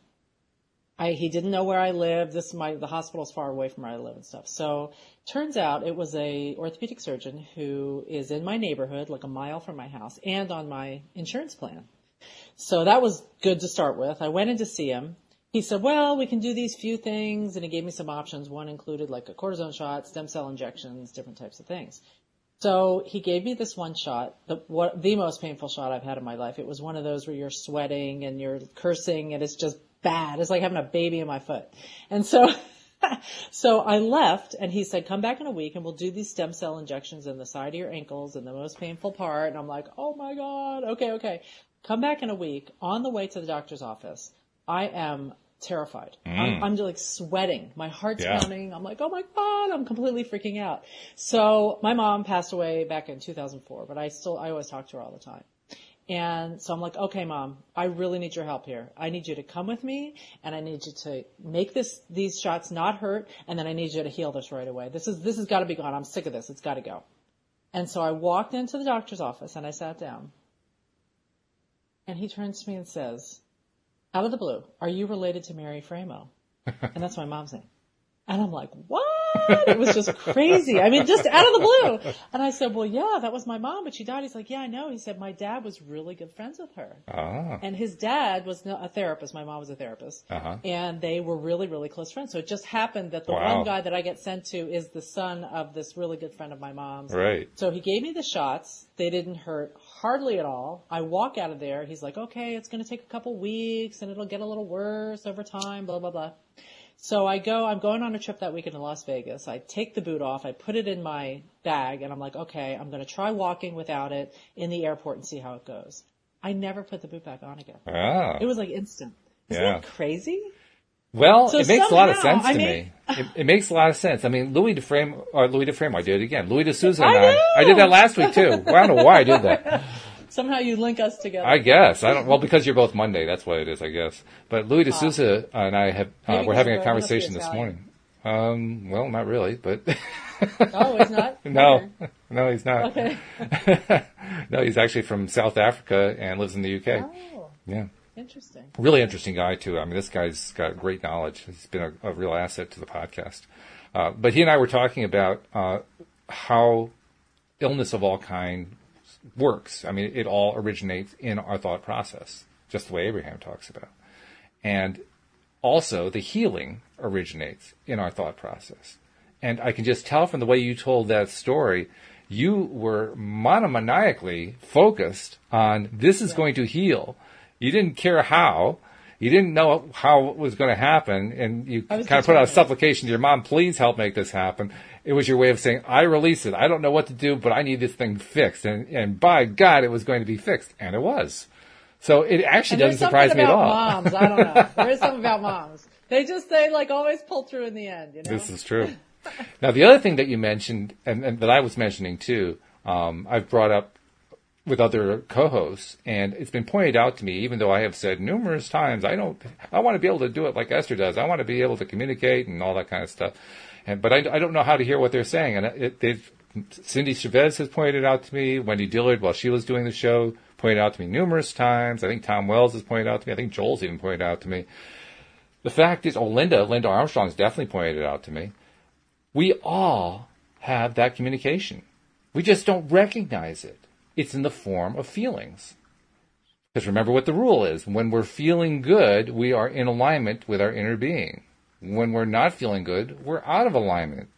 I, he didn't know where I lived. This my the hospital's far away from where I live and stuff. So turns out it was a orthopedic surgeon who is in my neighborhood, like a mile from my house, and on my insurance plan. So that was good to start with. I went in to see him. He said, "Well, we can do these few things," and he gave me some options. One included like a cortisone shot, stem cell injections, different types of things. So he gave me this one shot, the what the most painful shot I've had in my life. It was one of those where you're sweating and you're cursing and it's just bad. It's like having a baby in my foot. And so, so I left and he said, come back in a week and we'll do these stem cell injections in the side of your ankles and the most painful part. And I'm like, oh my God. Okay. Okay. Come back in a week on the way to the doctor's office. I am terrified. Mm. I'm, I'm just like sweating. My heart's yeah. pounding. I'm like, oh my God, I'm completely freaking out. So my mom passed away back in 2004, but I still, I always talk to her all the time. And so I'm like, okay, mom, I really need your help here. I need you to come with me and I need you to make this, these shots not hurt. And then I need you to heal this right away. This is, this has got to be gone. I'm sick of this. It's got to go. And so I walked into the doctor's office and I sat down and he turns to me and says, out of the blue, are you related to Mary Framo? and that's my mom's name. And I'm like, what? It was just crazy. I mean, just out of the blue. And I said, well, yeah, that was my mom, but she died. He's like, yeah, I know. He said, my dad was really good friends with her. Ah. And his dad was a therapist. My mom was a therapist. Uh-huh. And they were really, really close friends. So it just happened that the Wow. one guy that I get sent to is the son of this really good friend of my mom's. Right. So he gave me the shots. They didn't hurt hardly at all. I walk out of there. He's like, okay, it's going to take a couple weeks and it'll get a little worse over time, blah, blah, blah. So I go, I'm going on a trip that weekend to Las Vegas. I take the boot off. I put it in my bag and I'm like, okay, I'm going to try walking without it in the airport and see how it goes. I never put the boot back on again. Ah. It was like instant. Isn't Yeah. that crazy? Well, So it makes a lot of somehow sense I to me. It, it makes a lot of sense. I mean, Louis DeFrame, or Louis DeFrame, I did it again. Louis D'Souza and I I! I did that last week too. Well, I don't know why I did that. Somehow you link us together. I guess. I don't, well, because you're both Monday, that's what it is, I guess. But Louis D'Souza and I have, uh, we're having a both- must be conversation this morning. Um, well, not really, but. oh, it's not? no, no, he's not. Okay. no, he's actually from South Africa and lives in the UK. Oh, Yeah. interesting. really interesting guy too. I mean, this guy's got great knowledge. He's been a, a real asset to the podcast. Uh, but he and I were talking about uh, how illness of all kind works. I mean, it all originates in our thought process, just the way Abraham talks about, and also the healing originates in our thought process. And I can just tell from the way you told that story, you were monomaniacally focused on this is going to heal. You didn't care how. You didn't know how it was going to happen, and you kind of put out a supplication to your mom, please help make this happen. It was your way of saying, I release it. I don't know what to do, but I need this thing fixed. And, and by God, it was going to be fixed. And it was. So it actually doesn't surprise me at something all. about Moms, I don't know. There is something about moms. They just they like always pull through in the end. You know. This is true. Now, the other thing that you mentioned, and, and that I was mentioning too, um, I've brought up with other co-hosts, and it's been pointed out to me, even though I have said numerous times, I don't, I want to be able to do it like Esther does. I want to be able to communicate and all that kind of stuff. And, but I, I don't know how to hear what they're saying. And it, they've, Cindy Chavez has pointed out to me, Wendy Dillard, while she was doing the show, pointed out to me numerous times. I think Tom Wells has pointed out to me. I think Joel's even pointed out to me. The fact is, oh, Linda, Linda Armstrong's definitely pointed it out to me. We all have that communication. We just don't recognize it. It's in the form of feelings. Because remember what the rule is. When we're feeling good, we are in alignment with our inner being. When we're not feeling good, we're out of alignment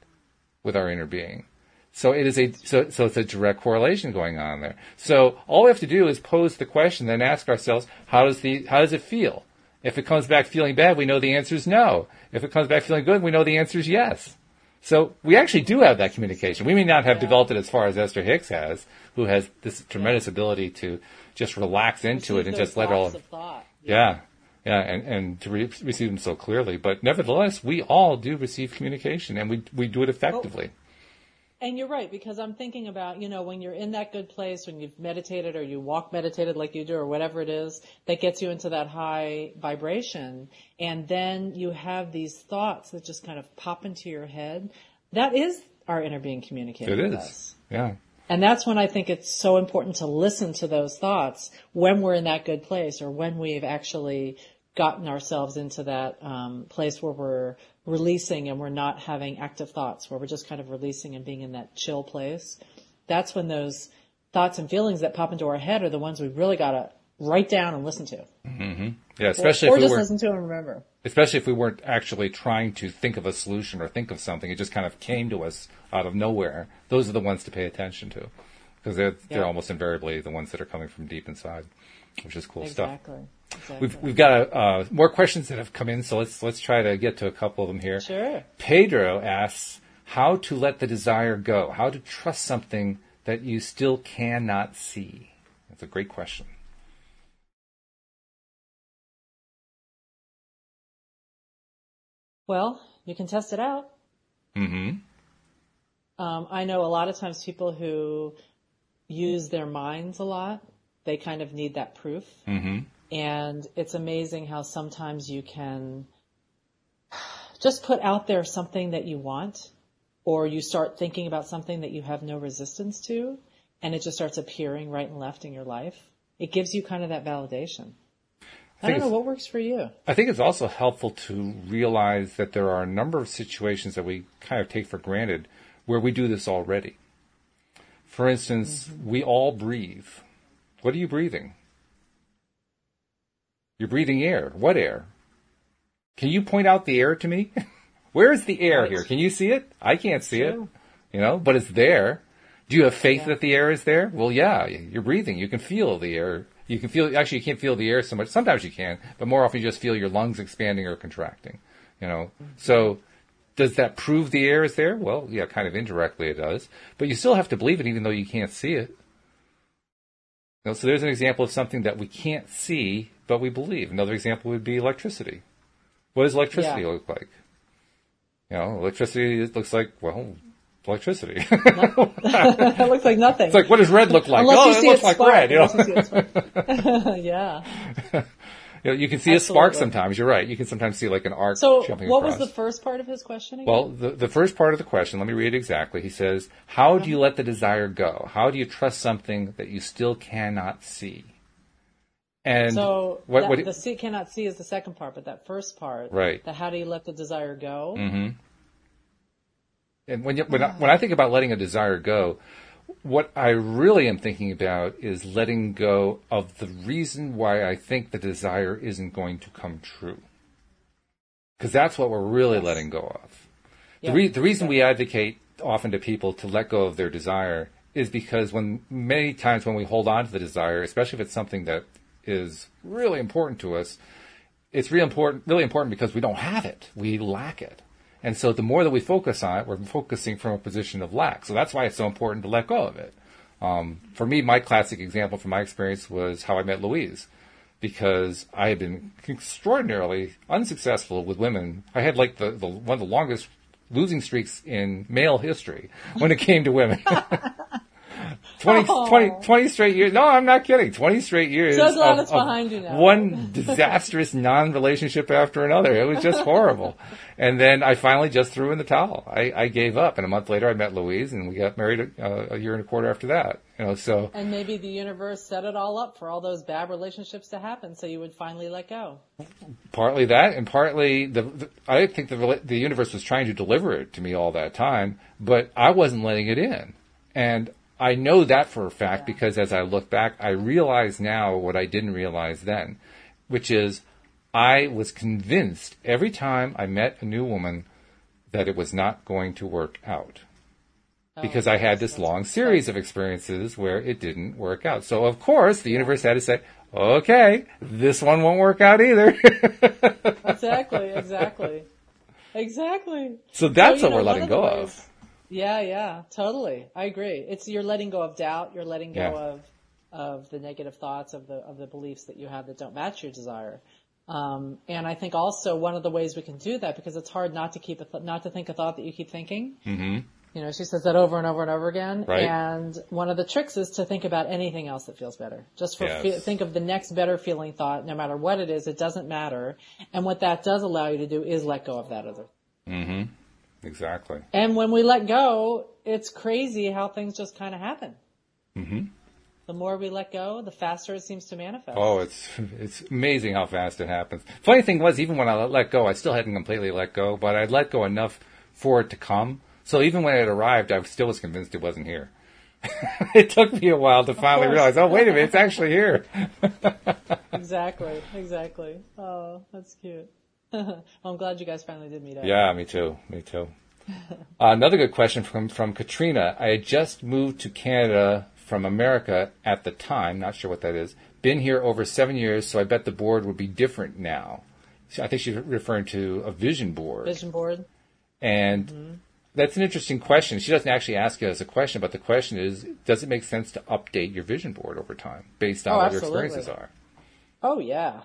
with our inner being. So it is a so so it's a direct correlation going on there. So all we have to do is pose the question, then ask ourselves, how does the how does it feel? If it comes back feeling bad, we know the answer is no. If it comes back feeling good, we know the answer is yes. So we actually do have that communication. We may not have developed it as far as Esther Hicks has, who has this tremendous ability to just relax into it and just let it all. thought. Yeah, yeah, and, and to re- receive them so clearly. But nevertheless, we all do receive communication, and we we do it effectively. Oh, and you're right, because I'm thinking about, you know, when you're in that good place, when you've meditated or you walk meditated like you do or whatever it is that gets you into that high vibration. And then you have these thoughts that just kind of pop into your head. That is our inner being communicating It with is. us. Yeah. And that's when I think it's so important to listen to those thoughts when we're in that good place or when we've actually gotten ourselves into that um, place where we're releasing and we're not having active thoughts, where we're just kind of releasing and being in that chill place. That's when those thoughts and feelings that pop into our head are the ones we really got to write down and listen to. Yeah, especially or if we just were listen to and remember. especially if we weren't actually trying to think of a solution or think of something. It just kind of came to us out of nowhere. Those are the ones to pay attention to because they're they're almost invariably the ones that are coming from deep inside, which is cool stuff. Exactly. Exactly. We've we've got uh, uh, more questions that have come in, so let's let's try to get to a couple of them here. Sure. Pedro asks how to let the desire go, how to trust something that you still cannot see. That's a great question. Well, you can test it out. Mm-hmm. Um, I know a lot of times people who use their minds a lot, they kind of need that proof. Mm-hmm. And it's amazing how sometimes you can just put out there something that you want, or you start thinking about something that you have no resistance to, and it just starts appearing right and left in your life. It gives you kind of that validation. I, I don't know what works for you. I think it's also helpful to realize that there are a number of situations that we kind of take for granted where we do this already. For instance, mm-hmm. we all breathe. What are you breathing? You're breathing air. What air? Can you point out the air to me? Where is the air right. here? Can you see it? I can't see it. You know, but it's there. Do you have faith yeah. that the air is there? Well, yeah, you're breathing. You can feel the air. You can feel, actually, you can't feel the air so much. Sometimes you can, but more often you just feel your lungs expanding or contracting, you know. Mm-hmm. So, does that prove the air is there? Well, yeah, kind of indirectly it does. But you still have to believe it even though you can't see it. You know, so there's an example of something that we can't see, but we believe. Another example would be electricity. What does electricity yeah. look like? You know, electricity it looks like, well, electricity. it looks like nothing. It's like, what does red look like? Unless oh, you see it looks it like spark. red. You know? yeah. You, know, you can see Absolutely. a spark sometimes. You're right. You can sometimes see like an arc so jumping what across. was the first part of his question again? Well, the, the first part of the question, let me read it exactly. He says, how do you uh-huh. let the desire go? How do you trust something that you still cannot see? And so what, that, what the see cannot see is the second part, but that first part, right? The how do you let the desire go? Mm-hmm. And when you, when, I, when I think about letting a desire go, what I really am thinking about is letting go of the reason why I think the desire isn't going to come true. Because that's what we're really yes. letting go of. Yep. The, re- the reason we advocate often to people to let go of their desire is because when many times when we hold on to the desire, especially if it's something that is really important to us, it's really important, really important because we don't have it. We lack it. And so the more that we focus on it, we're focusing from a position of lack. So that's why it's so important to let go of it. Um, for me, my classic example from my experience was how I met Louise, because I had been extraordinarily unsuccessful with women. I had like the, the one of the longest losing streaks in male history when it came to women. 20, 20, 20, straight years. No, I'm not kidding. 20 straight years. So glad of, behind you now. One disastrous non-relationship after another. It was just horrible. and then I finally just threw in the towel. I, I gave up. And a month later I met Louise and we got married a, a year and a quarter after that. You know, so. And maybe the universe set it all up for all those bad relationships to happen so you would finally let go. Partly that and partly the, the I think the, the universe was trying to deliver it to me all that time, but I wasn't letting it in. And I know that for a fact yeah. because as I look back, I realize now what I didn't realize then, which is I was convinced every time I met a new woman that it was not going to work out. Oh, because I had this long series of experiences where it didn't work out. So of course the universe had to say, okay, this one won't work out either. exactly, exactly. Exactly. So that's so, what know, we're letting go ways, of. Yeah, yeah, totally. I agree. It's you're letting go of doubt. You're letting go yeah. of of the negative thoughts of the of the beliefs that you have that don't match your desire. Um, and I think also one of the ways we can do that because it's hard not to keep a th- not to think a thought that you keep thinking. Mm-hmm. You know, she says that over and over and over again. Right. And one of the tricks is to think about anything else that feels better. Just for yes. fe- think of the next better feeling thought, no matter what it is. It doesn't matter. And what that does allow you to do is let go of that other. Mm-hmm. Exactly. And when we let go, it's crazy how things just kind of happen. Mm-hmm. The more we let go, the faster it seems to manifest. Oh, it's it's amazing how fast it happens. Funny thing was, even when I let go, I still hadn't completely let go, but I'd let go enough for it to come. So even when it arrived, I still was convinced it wasn't here. it took me a while to finally realize, oh, wait a minute, it's actually here. exactly, exactly. Oh, that's cute. Well, I'm glad you guys finally did meet up. Yeah, me too. Me too. uh, another good question from from Katrina. I had just moved to Canada from America at the time. Not sure what that is. Been here over seven years, so I bet the board would be different now. I think she's referring to a vision board. Vision board. And mm-hmm. that's an interesting question. She doesn't actually ask it as a question, but the question is, does it make sense to update your vision board over time based on oh, what absolutely. your experiences are? Oh yeah,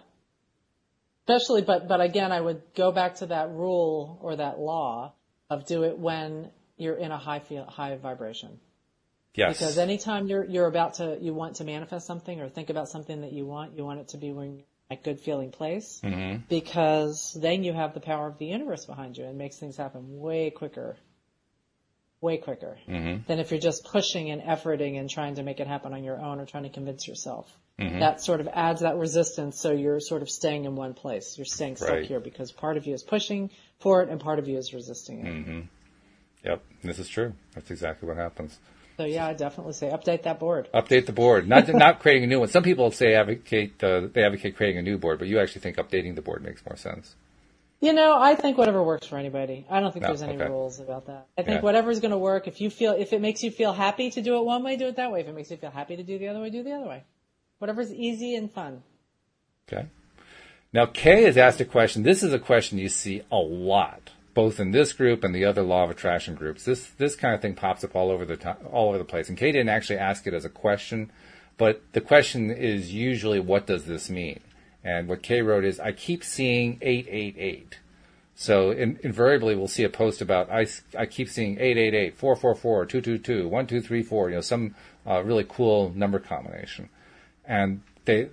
Especially, but, but again, I would go back to that rule or that law of do it when you're in a high feel, high vibration. Yes. Because anytime you're you're about to you want to manifest something or think about something that you want, you want it to be when you're in a good feeling place. Mm-hmm. Because then you have the power of the universe behind you and makes things happen way quicker. Way quicker Mm-hmm. than if you're just pushing and efforting and trying to make it happen on your own or trying to convince yourself. Mm-hmm. That sort of adds that resistance so you're sort of staying in one place. You're staying stuck Right. here because part of you is pushing for it and part of you is resisting it. Mm-hmm. Yep. This is true. That's exactly what happens. So yeah, I definitely say update that board. Update the board, not not creating a new one. Some people say advocate uh, they advocate creating a new board, but you actually think updating the board makes more sense. You know, I think whatever works for anybody. I don't think No, there's any okay. rules about that. I think Yeah. whatever's going to work. If you feel, if it makes you feel happy to do it one way, do it that way. If it makes you feel happy to do the other way, do the other way. Whatever's easy and fun. Okay. Now Kay has asked a question. This is a question you see a lot, both in this group and the other law of attraction groups. This this kind of thing pops up all over the time, all over the place. And Kay didn't actually ask it as a question, but the question is usually, "What does this mean?" And what Kay wrote is, "I keep seeing eight eight eight." So in, invariably, we'll see a post about I, I keep seeing 888, 444, 222, 1234, you know, some uh, really cool number combination. And they,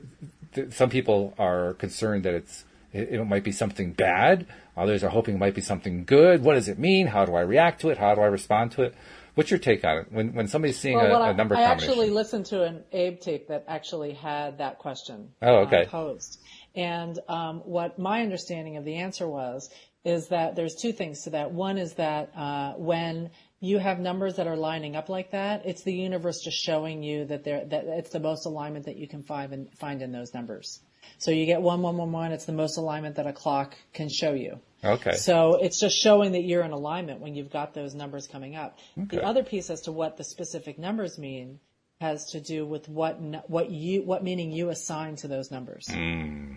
th- some people are concerned that it's, it, it might be something bad. Others are hoping it might be something good. What does it mean? How do I react to it? How do I respond to it? What's your take on it? When, when somebody's seeing Well, a, a I, number I combination? actually listened to an Abe tape that actually had that question Oh, okay. uh, posed. And um, what my understanding of the answer was is that there's two things to that. One is that uh, when you have numbers that are lining up like that, it's the universe just showing you that they're, that it's the most alignment that you can find in, find in those numbers. So you get one one one one. It's the most alignment that a clock can show you. okay. So it's just showing that you're in alignment when you've got those numbers coming up. Okay. The other piece as to what the specific numbers mean has to do with what what you what meaning you assign to those numbers. Mm.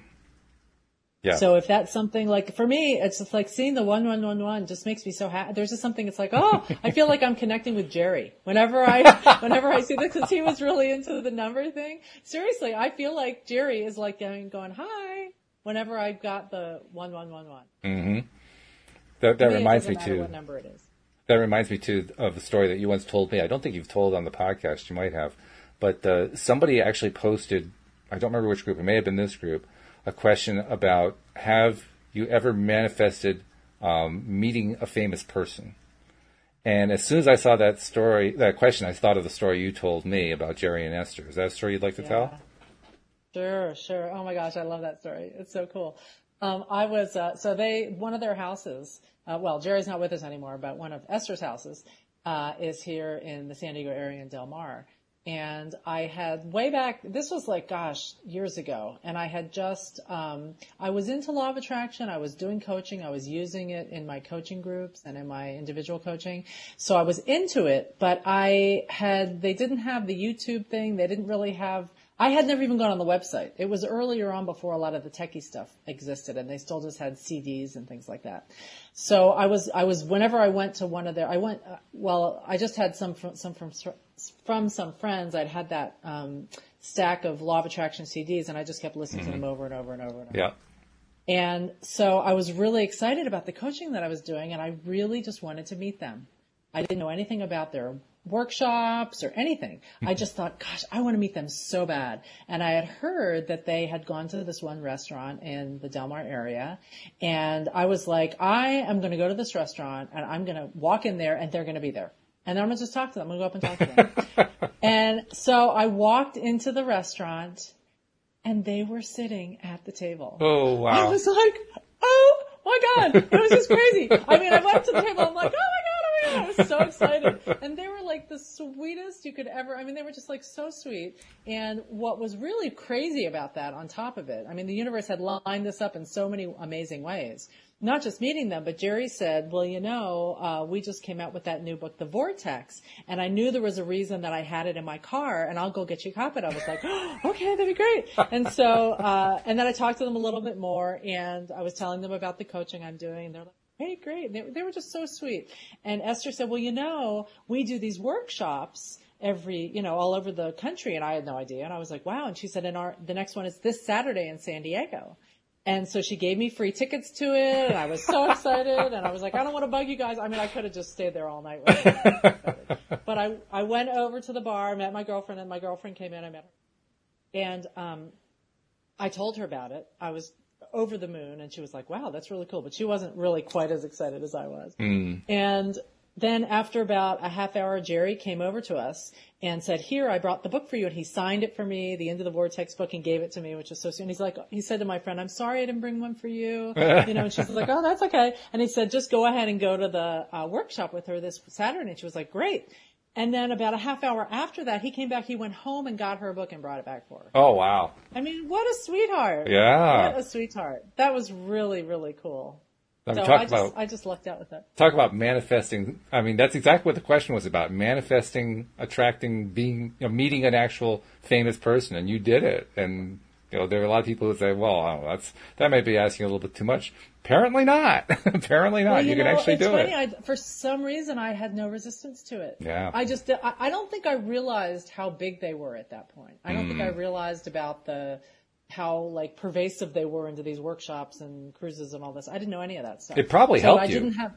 Yeah. So if that's something like for me, it's just like seeing the one one one one just makes me so happy. There's just something. It's like oh, I feel like I'm connecting with Jerry whenever I whenever I see this because he was really into the number thing. Seriously, I feel like Jerry is like going going hi whenever I've got the one one one one. hmm That, that me, reminds me too. What number it is? That reminds me too of a story that you once told me. I don't think you've told on the podcast. You might have, but uh, somebody actually posted. I don't remember which group. It may have been this group. A question about have you ever manifested um, meeting a famous person? And as soon as I saw that story, that question, I thought of the story you told me about Jerry and Esther. Is that a story you'd like to tell? Sure, sure. Oh my gosh, I love that story. It's so cool. Um, I was uh, so they one of their houses. Uh, well, Jerry's not with us anymore, but one of Esther's houses uh, is here in the San Diego area in Del Mar. And I had way back. This was like, gosh, years ago. And I had just. Um, I was into law of attraction. I was doing coaching. I was using it in my coaching groups and in my individual coaching. So I was into it, but I had. They didn't have the YouTube thing. They didn't really have. I had never even gone on the website. It was earlier on before a lot of the techie stuff existed and they still just had CDs and things like that. So I was, I was, whenever I went to one of their, I went, uh, well, I just had some from, some from, from some friends. I'd had that, um, stack of law of attraction CDs and I just kept listening to them over and over and over and over. Yeah. And so I was really excited about the coaching that I was doing and I really just wanted to meet them. I didn't know anything about their workshops or anything. I mm-hmm. just thought, gosh, I want to meet them so bad. And I had heard that they had gone to this one restaurant in the Del Mar area. And I was like, I am going to go to this restaurant and I'm going to walk in there and they're going to be there. And then I'm going to just talk to them. I'm going to go up and talk to them. and so I walked into the restaurant and they were sitting at the table. Oh wow. I was like, oh my god, it was just crazy. I mean, I went up to the table, I'm like, oh my I was so excited. And they were like the sweetest you could ever, I mean, they were just like so sweet. And what was really crazy about that on top of it, I mean, the universe had lined this up in so many amazing ways. Not just meeting them, but Jerry said, well, you know, uh, we just came out with that new book, The Vortex, and I knew there was a reason that I had it in my car, and I'll go get you a copy. I was like, oh, okay, that'd be great. And so, uh, and then I talked to them a little bit more, and I was telling them about the coaching I'm doing, and they're like, hey, great. They, they were just so sweet. And Esther said, well, you know, we do these workshops every, you know, all over the country, and I had no idea. And I was like, wow. And she said, and our, the next one is this Saturday in San Diego. And so she gave me free tickets to it, and I was so excited. And I was like, I don't want to bug you guys. I mean, I could have just stayed there all night. but I I went over to the bar, met my girlfriend, and my girlfriend came in. I met her, and um, I told her about it. I was over the moon, and she was like, "Wow, that's really cool." But she wasn't really quite as excited as I was. Mm. And then after about a half hour, Jerry came over to us and said, here, I brought the book for you. And he signed it for me, the end of the vortex book and gave it to me, which was so. And he's like, he said to my friend, I'm sorry I didn't bring one for you. you know, and she's like, oh, that's okay. And he said, just go ahead and go to the uh, workshop with her this Saturday. And she was like, great. And then about a half hour after that, he came back, he went home and got her a book and brought it back for her. Oh, wow. I mean, what a sweetheart. Yeah. What a sweetheart. That was really, really cool. I so talk I just, about I just lucked out with that. talk about manifesting. I mean, that's exactly what the question was about: manifesting, attracting, being, you know, meeting an actual famous person, and you did it. And you know, there are a lot of people who say, "Well, that's that might be asking a little bit too much." Apparently not. Apparently not. Well, you, you can know, actually it's do funny. it. I, for some reason, I had no resistance to it. Yeah. I just, I, I don't think I realized how big they were at that point. I don't think I Mm. realized about the, how like pervasive they were into these workshops and cruises and all this. I didn't know any of that stuff. It probably so helped I you. didn't have,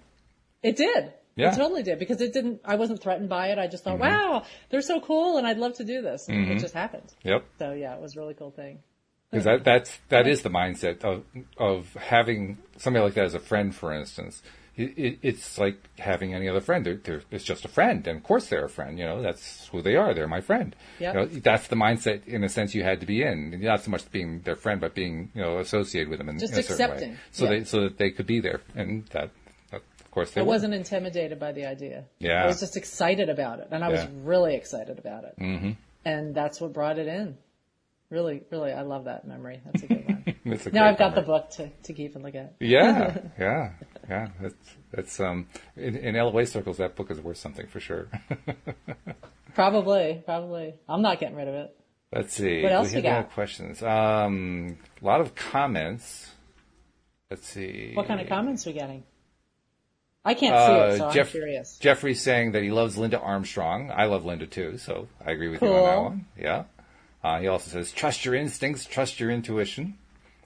it did. Yeah. It totally did because it didn't, I wasn't threatened by it. I just thought, Mm-hmm. wow, they're so cool and I'd love to do this. And it just happened. Yep. So yeah, it was a really cool thing. Because that, that's that is the mindset of of having somebody like that as a friend, for instance. It, it, it's like having any other friend. They're, they're, it's just a friend, and of course they're a friend. You know, that's who they are. They're my friend. Yep. You know, that's the mindset, in a sense, you had to be in. Not so much being their friend, but being you know associated with them in, Just in a certain accepting. way, so Yeah. they so that they could be there, and that, that of course they I were. wasn't intimidated by the idea. Yeah. I was just excited about it, and I was really excited about it. Mm-hmm. And that's what brought it in. Really, really, I love that memory. That's a good one. A now I've got the book to, to keep and look at. Yeah, yeah, yeah. That's that's um in, in LOA circles that book is worth something for sure. Probably, probably. I'm not getting rid of it. Let's see. What else we we got? questions. Um, a lot of comments. Let's see. What kind of comments are we getting? I can't see it, so Uh, Jeff, I'm curious. Jeffrey's saying that he loves Linda Armstrong. I love Linda too, so I agree with you on that one. Yeah. Uh, he also says, trust your instincts, trust your intuition.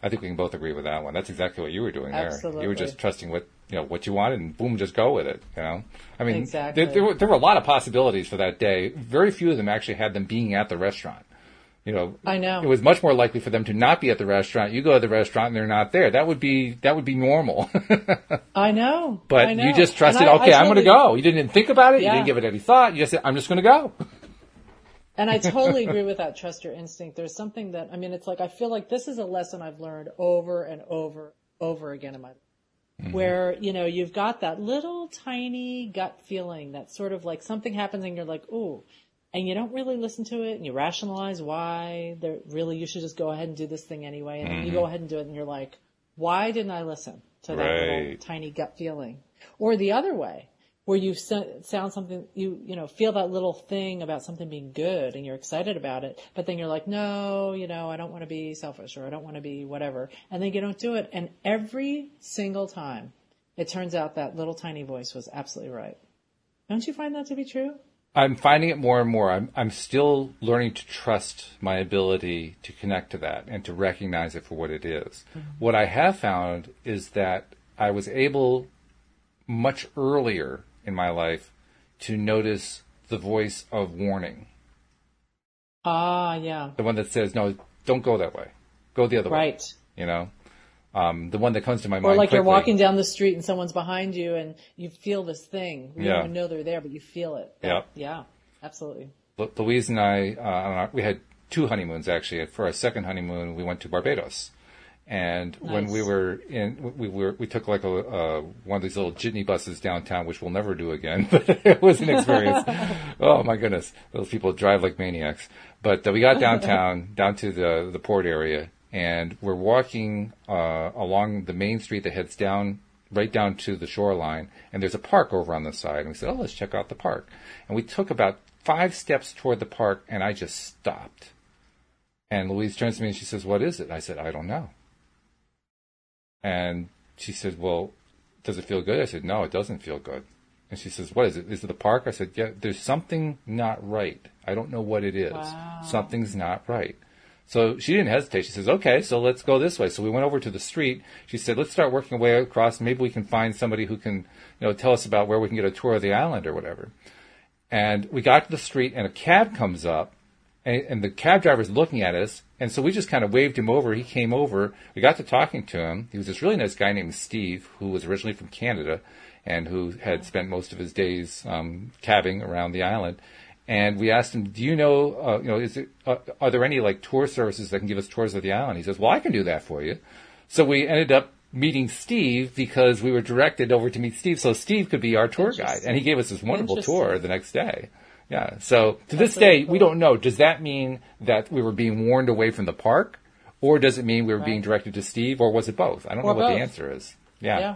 I think we can both agree with that one. That's exactly what you were doing there. You were just trusting what you know what you wanted, and boom, just go with it. You know, I mean, Exactly. there, there, were, there were a lot of possibilities for that day. Very few of them actually had them being at the restaurant. You know, I know. it was much more likely for them to not be at the restaurant. You go to the restaurant and they're not there. That would be that would be normal. I know. But I know. you just trusted, I- okay, I I'm going to go. You didn't think about it. You didn't give it any thought. You just said, I'm just going to go. And I totally agree with that. Trust your instinct. There's something that, I mean, it's like, I feel like this is a lesson I've learned over and over, over again in my life. Mm-hmm. Where, you know, you've got that little tiny gut feeling that sort of like something happens and you're like, ooh, and you don't really listen to it and you rationalize why there really you should just go ahead and do this thing anyway. And then you go mm-hmm. ahead and do it and you're like, why didn't I listen to that little tiny gut feeling? Or the other way, where you sound something, you, you know, feel that little thing about something being good and you're excited about it, but then you're like, no, you know, I don't want to be selfish or I don't want to be whatever. And then you don't do it. And every single time it turns out that little tiny voice was absolutely right. Don't you find that to be true? I'm finding it more and more. I'm, I'm still learning to trust my ability to connect to that and to recognize it for what it is. Mm-hmm. What I have found is that I was able much earlier in my life to notice the voice of warning. Ah, yeah. The one that says, no, don't go that way. Go the other way. Right. You know? Um, the one that comes to my Or mind. Or like you're walking down the street and someone's behind you and you feel this thing. You Yeah. don't even know they're there, but you feel it. Yeah. Yeah. Absolutely. Lu- Louise and I, uh, we had two honeymoons actually. For our second honeymoon, we went to Barbados, and when we were in, we were we took like a uh, one of these little jitney buses downtown, which we'll never do again. But it was an experience. oh my goodness, those people drive like maniacs. But uh, we got downtown, down to the the port area, and we're walking uh, along the main street that heads down right down to the shoreline, and there's a park over on the side. And we said, "Oh, let's check out the park." And we took about five steps toward the park, and I just stopped. And Louise turns to me and she says, "What is it?" I said, "I don't know." And she said, "Well, does it feel good?" I said, "No, it doesn't feel good." And she says, "What is it? Is it the park?" I said, "Yeah, there's something not right. I don't know what it is. Wow. Something's not right." So she didn't hesitate. She says, okay, so let's go this way. So we went over to the street. She said, let's start working our way across. Maybe we can find somebody who can, you know, tell us about where we can get a tour of the island or whatever. And we got to the street and a cab comes up and, and the cab driver's looking at us. And so we just kind of waved him over. He came over. We got to talking to him. He was this really nice guy named Steve, who was originally from Canada and who had spent most of his days um, cabbing around the island and we asked him, "Do you know, uh, you know, is it, uh, are there any like tour services that can give us tours of the island?" He says, "Well, I can do that for you." So we ended up meeting Steve because we were directed over to meet Steve, so Steve could be our tour guide, and he gave us this wonderful tour the next day. Yeah. So to That's this day, cool. we don't know. Does that mean that we were being warned away from the park, or does it mean we were right. being directed to Steve, or was it both? I don't or know what the answer is. Yeah. yeah.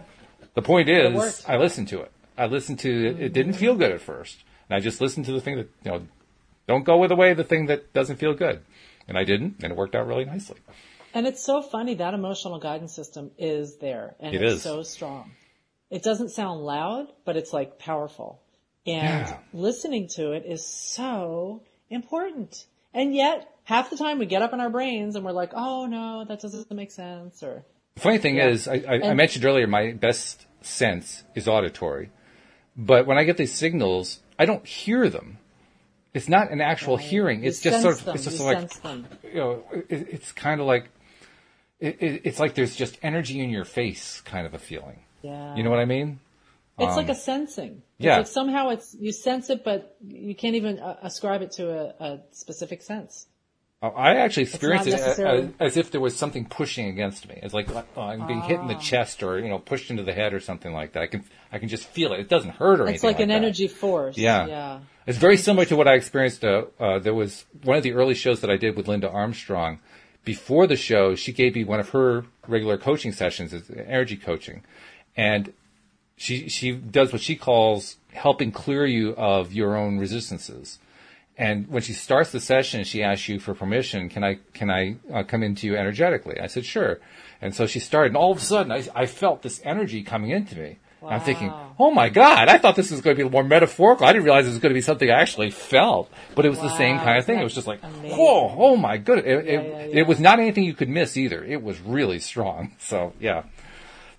The point is, I listened to it. I listened to it. It didn't feel good at first. And I just listened to the thing that, you know, don't go with the way the thing that doesn't feel good. And I didn't, and it worked out really nicely. And it's so funny that emotional guidance system is there and it it's is. so strong. It doesn't sound loud, but it's like powerful. And yeah. listening to it is so important. And yet, half the time we get up in our brains and we're like, oh no, that doesn't make sense or. The funny thing yeah. is, I, I, I mentioned earlier my best sense is auditory. But when I get these signals, I don't hear them. It's not an actual right. hearing. It's you just sort of, them. it's just you like, you know, it, it's kind of like, it, it, it's like there's just energy in your face kind of a feeling. Yeah. You know what I mean? It's um, like a sensing. It's yeah. Like somehow it's, you sense it, but you can't even uh, ascribe it to a, a specific sense. Oh, I actually experienced it as, as, if there was something pushing against me. It's like oh, I'm being hit in the ah. chest or you know pushed into the head or something like that. I can I can just feel it. It doesn't hurt or it's anything. It's like, an that. energy force. Yeah, yeah. It's very similar to what I experienced. Uh, uh, there was one of the early shows that I did with Linda Armstrong. Before the show, she gave me one of her regular coaching sessions, energy coaching, and she she does what she calls helping clear you of your own resistances. And when she starts the session, she asks you for permission. Can I can I uh, come into you energetically? I said sure. And so she started, and all of a sudden, I, I felt this energy coming into me. Wow. I'm thinking, oh my God, I thought this was going to be more metaphorical. I didn't realize it was going to be something I actually felt, but it was wow. the same kind of thing. It was just like, amazing. whoa, oh my goodness. It, yeah, it, yeah, yeah. it, was not anything you could miss either. It was really strong. So yeah,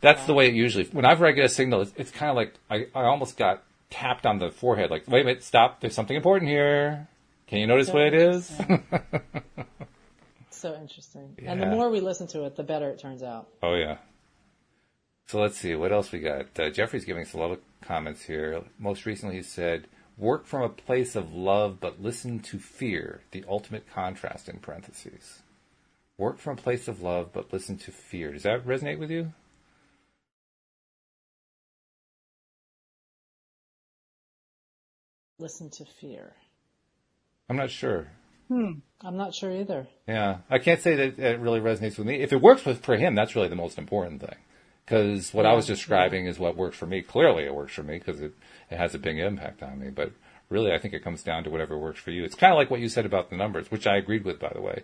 that's wow. the way it usually, whenever I get a signal, it's, it's kind of like, I, I almost got tapped on the forehead, like, wait a minute, stop, there's something important here. Can you notice so what it is? so interesting. Yeah. And the more we listen to it, the better it turns out. Oh, yeah. So let's see, what else we got? Uh, Jeffrey's giving us a lot of comments here. Most recently, he said, work from a place of love, but listen to fear, the ultimate contrast in parentheses. Work from a place of love, but listen to fear. Does that resonate with you? Listen to fear. I'm not sure. Hmm. I'm not sure either. Yeah, I can't say that it really resonates with me. If it works with for him, that's really the most important thing. Because what yeah, I was describing yeah. is what works for me. Clearly, it works for me because it, it has a big impact on me. But really, I think it comes down to whatever works for you. It's kind of like what you said about the numbers, which I agreed with, by the way.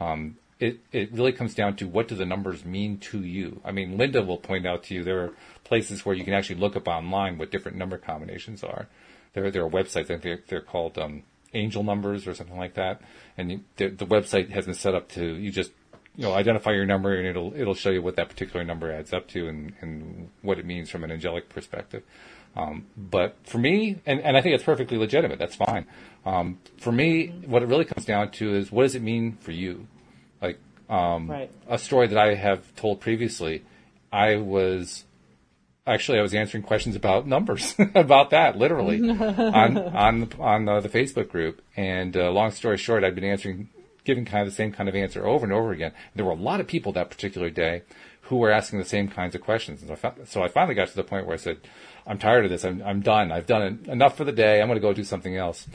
Um, it, it really comes down to what do the numbers mean to you. I mean, Linda will point out to you there are places where you can actually look up online what different number combinations are. There, there are websites, I think they're, they're called um, angel numbers or something like that. And you, the, the website has been set up to you just you know identify your number and it'll it'll show you what that particular number adds up to and, and what it means from an angelic perspective. Um, but for me, and, and I think it's perfectly legitimate. That's fine. Um, for me, what it really comes down to is what does it mean for you? Like um, right. a story that I have told previously. I was actually I was answering questions about numbers about that literally on on on uh, the Facebook group. And uh, long story short, I'd been answering, giving kind of the same kind of answer over and over again. There were a lot of people that particular day who were asking the same kinds of questions. And so I, found, so I finally got to the point where I said, "I'm tired of this. I'm I'm done. I've done enough for the day. I'm going to go do something else."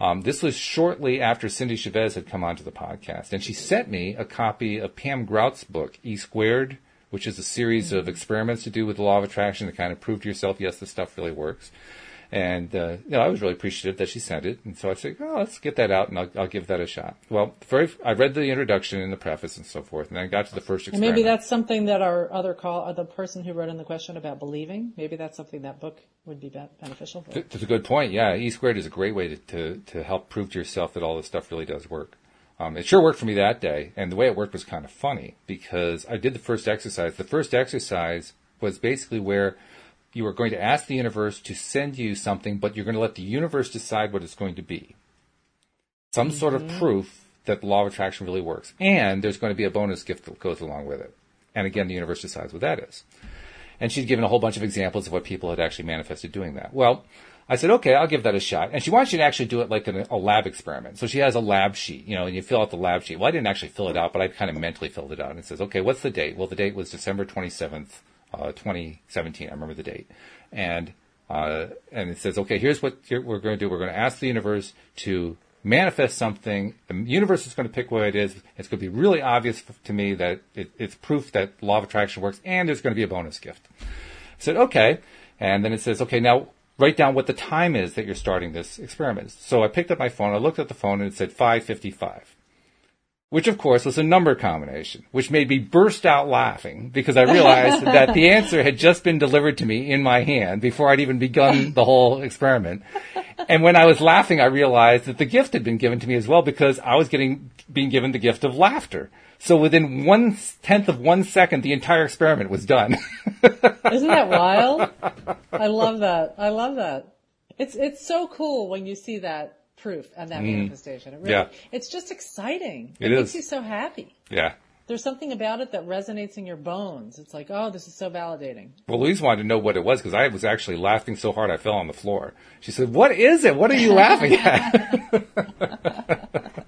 Um, this was shortly after Cindy Chavez had come onto the podcast, and she sent me a copy of Pam Grout's book, E Squared which is a series of experiments to do with the law of attraction to kind of prove to yourself, yes, this stuff really works. And uh, you know, I was really appreciative that she sent it, and so I said, "Oh, let's get that out, and I'll, I'll give that a shot." Well, very, I read the introduction and the preface and so forth, and then I got to the first experiment. And maybe that's something that our other call, uh, the person who wrote in the question about believing, maybe that's something that book would be beneficial for. That's a good point. Yeah, E squared is a great way to, to to help prove to yourself that all this stuff really does work. Um, it sure worked for me that day, and the way it worked was kind of funny because I did the first exercise. The first exercise was basically where you are going to ask the universe to send you something, but you're going to let the universe decide what it's going to be. Some mm-hmm. sort of mm-hmm. proof that the law of attraction really works. And there's going to be a bonus gift that goes along with it. And again, the universe decides what that is. And she'd given a whole bunch of examples of what people had actually manifested doing that. Well, I said, okay, I'll give that a shot. And she wants you to actually do it like a, a lab experiment. So she has a lab sheet, you know, and you fill out the lab sheet. Well, I didn't actually fill it out, but I kind of mentally filled it out. And it says, okay, what's the date? Well, the date was December 27th, uh, 2017. I remember the date. And, uh, and it says, okay, here's what we're going to do. We're going to ask the universe to manifest something. The universe is going to pick what it is. It's going to be really obvious to me that it, it's proof that law of attraction works, and there's going to be a bonus gift. I said, okay. And then it says, okay, now write down what the time is that you're starting this experiment. So I picked up my phone, I looked at the phone, and it said 555 which of course was a number combination, which made me burst out laughing because I realized that the answer had just been delivered to me in my hand before I'd even begun the whole experiment. And when I was laughing, I realized that the gift had been given to me as well because I was getting, being given the gift of laughter. So within one tenth of one second, the entire experiment was done. Isn't that wild? I love that. I love that. It's, it's so cool when you see that proof and that mm. manifestation. It really, yeah. It's just exciting. It, it makes you so happy. Yeah. There's something about it that resonates in your bones. It's like, oh, this is so validating. Well, Louise wanted to know what it was because I was actually laughing so hard I fell on the floor. She said, "What is it? What are you laughing at?"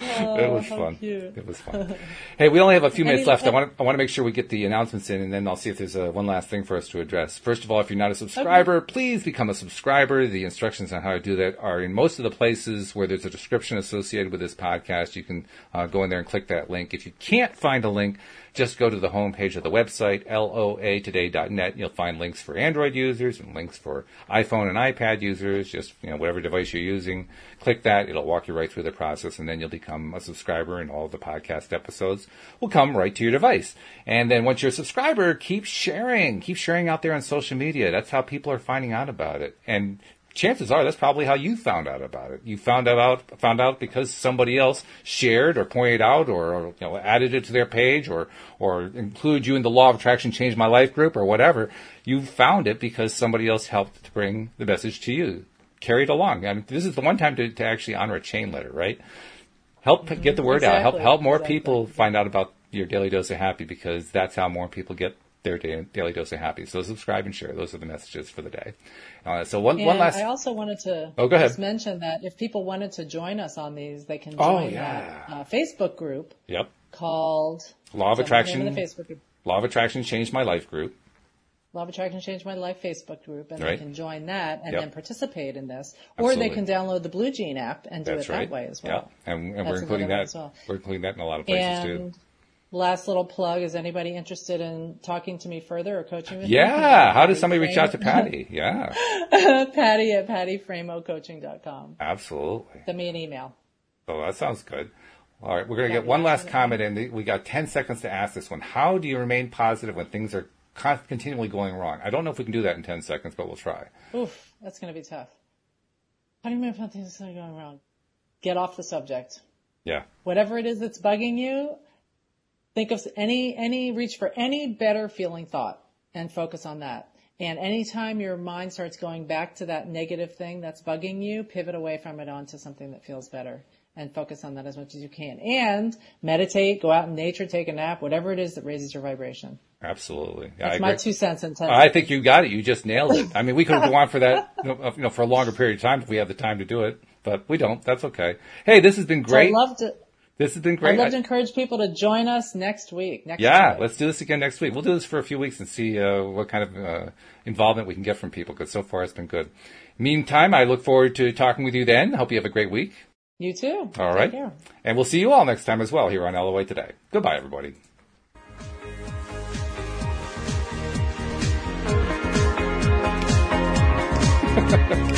Oh, it was fun. Cute. It was fun. hey, we only have a few minutes left. I want to, I want to make sure we get the announcements in, and then I'll see if there's a, one last thing for us to address. First of all, if you're not a subscriber, okay. please become a subscriber. The instructions on how to do that are in most of the places where there's a description associated with this podcast. You can uh, go in there and click that link. If you can't find a link, just go to the homepage of the website, loatoday.net. You'll find links for Android users and links for iPhone and iPad users, just, you know, whatever device you're using. Click that. It'll walk you right through the process and then you'll become a subscriber and all the podcast episodes will come right to your device. And then once you're a subscriber, keep sharing, keep sharing out there on social media. That's how people are finding out about it. And chances are that's probably how you found out about it. You found out found out because somebody else shared or pointed out or, or, you know added it to their page or or included you in the Law of Attraction Change My Life group or whatever. You found it because somebody else helped to bring the message to you. Carry it along. I mean, this is the one time to, to actually honor a chain letter, right? Help mm-hmm. get the word exactly. out. Help help more exactly. people find out about your daily dose of happy because that's how more people get their daily dose of happy. So subscribe and share. Those are the messages for the day. Uh, so one, one last. I also wanted to oh, go ahead. just mention that if people wanted to join us on these, they can oh, join oh, yeah. that uh, Facebook group. Yep. Called Law of Attraction. The Facebook group. Law of Attraction changed my life group. Law of Attraction Changed My Life Facebook group, and right. they can join that and yep. then participate in this. Or Absolutely. they can download the BlueJeans app and do That's it right. that way as well. Yeah, and, and we're including that. Well. We're including that in a lot of places and too. Last little plug: Is anybody interested in talking to me further or coaching with yeah. me? Yeah. How does somebody reach out to Patty? Yeah. Patty at pattyframocoaching.com. Absolutely. Send me an email. Oh, that sounds good. All right, we're going to get one last comment in. We got 10 seconds to ask this one. How do you remain positive when things are continually going wrong? I don't know if we can do that in 10 seconds, but we'll try. Oof, that's going to be tough. How do you remain positive when things are going wrong? Get off the subject. Yeah. Whatever it is that's bugging you, Think of any, any, reach for any better feeling thought and focus on that. And anytime your mind starts going back to that negative thing that's bugging you, pivot away from it onto something that feels better and focus on that as much as you can. And meditate, go out in nature, take a nap, whatever it is that raises your vibration. Absolutely. That's my two cents in ten. I think you got it. You just nailed it. I mean, we could go on for that, you know, for a longer period of time if we have the time to do it, but we don't. That's okay. Hey, this has been great. I loved it. This has been great. I'd love to encourage people to join us next week. Next yeah, let's do this again next week. We'll do this for a few weeks and see uh, what kind of uh, involvement we can get from people because so far it's been good. Meantime, I look forward to talking with you then. Hope you have a great week. You too. All right. And we'll see you all next time as well here on LOA Today. Goodbye, everybody.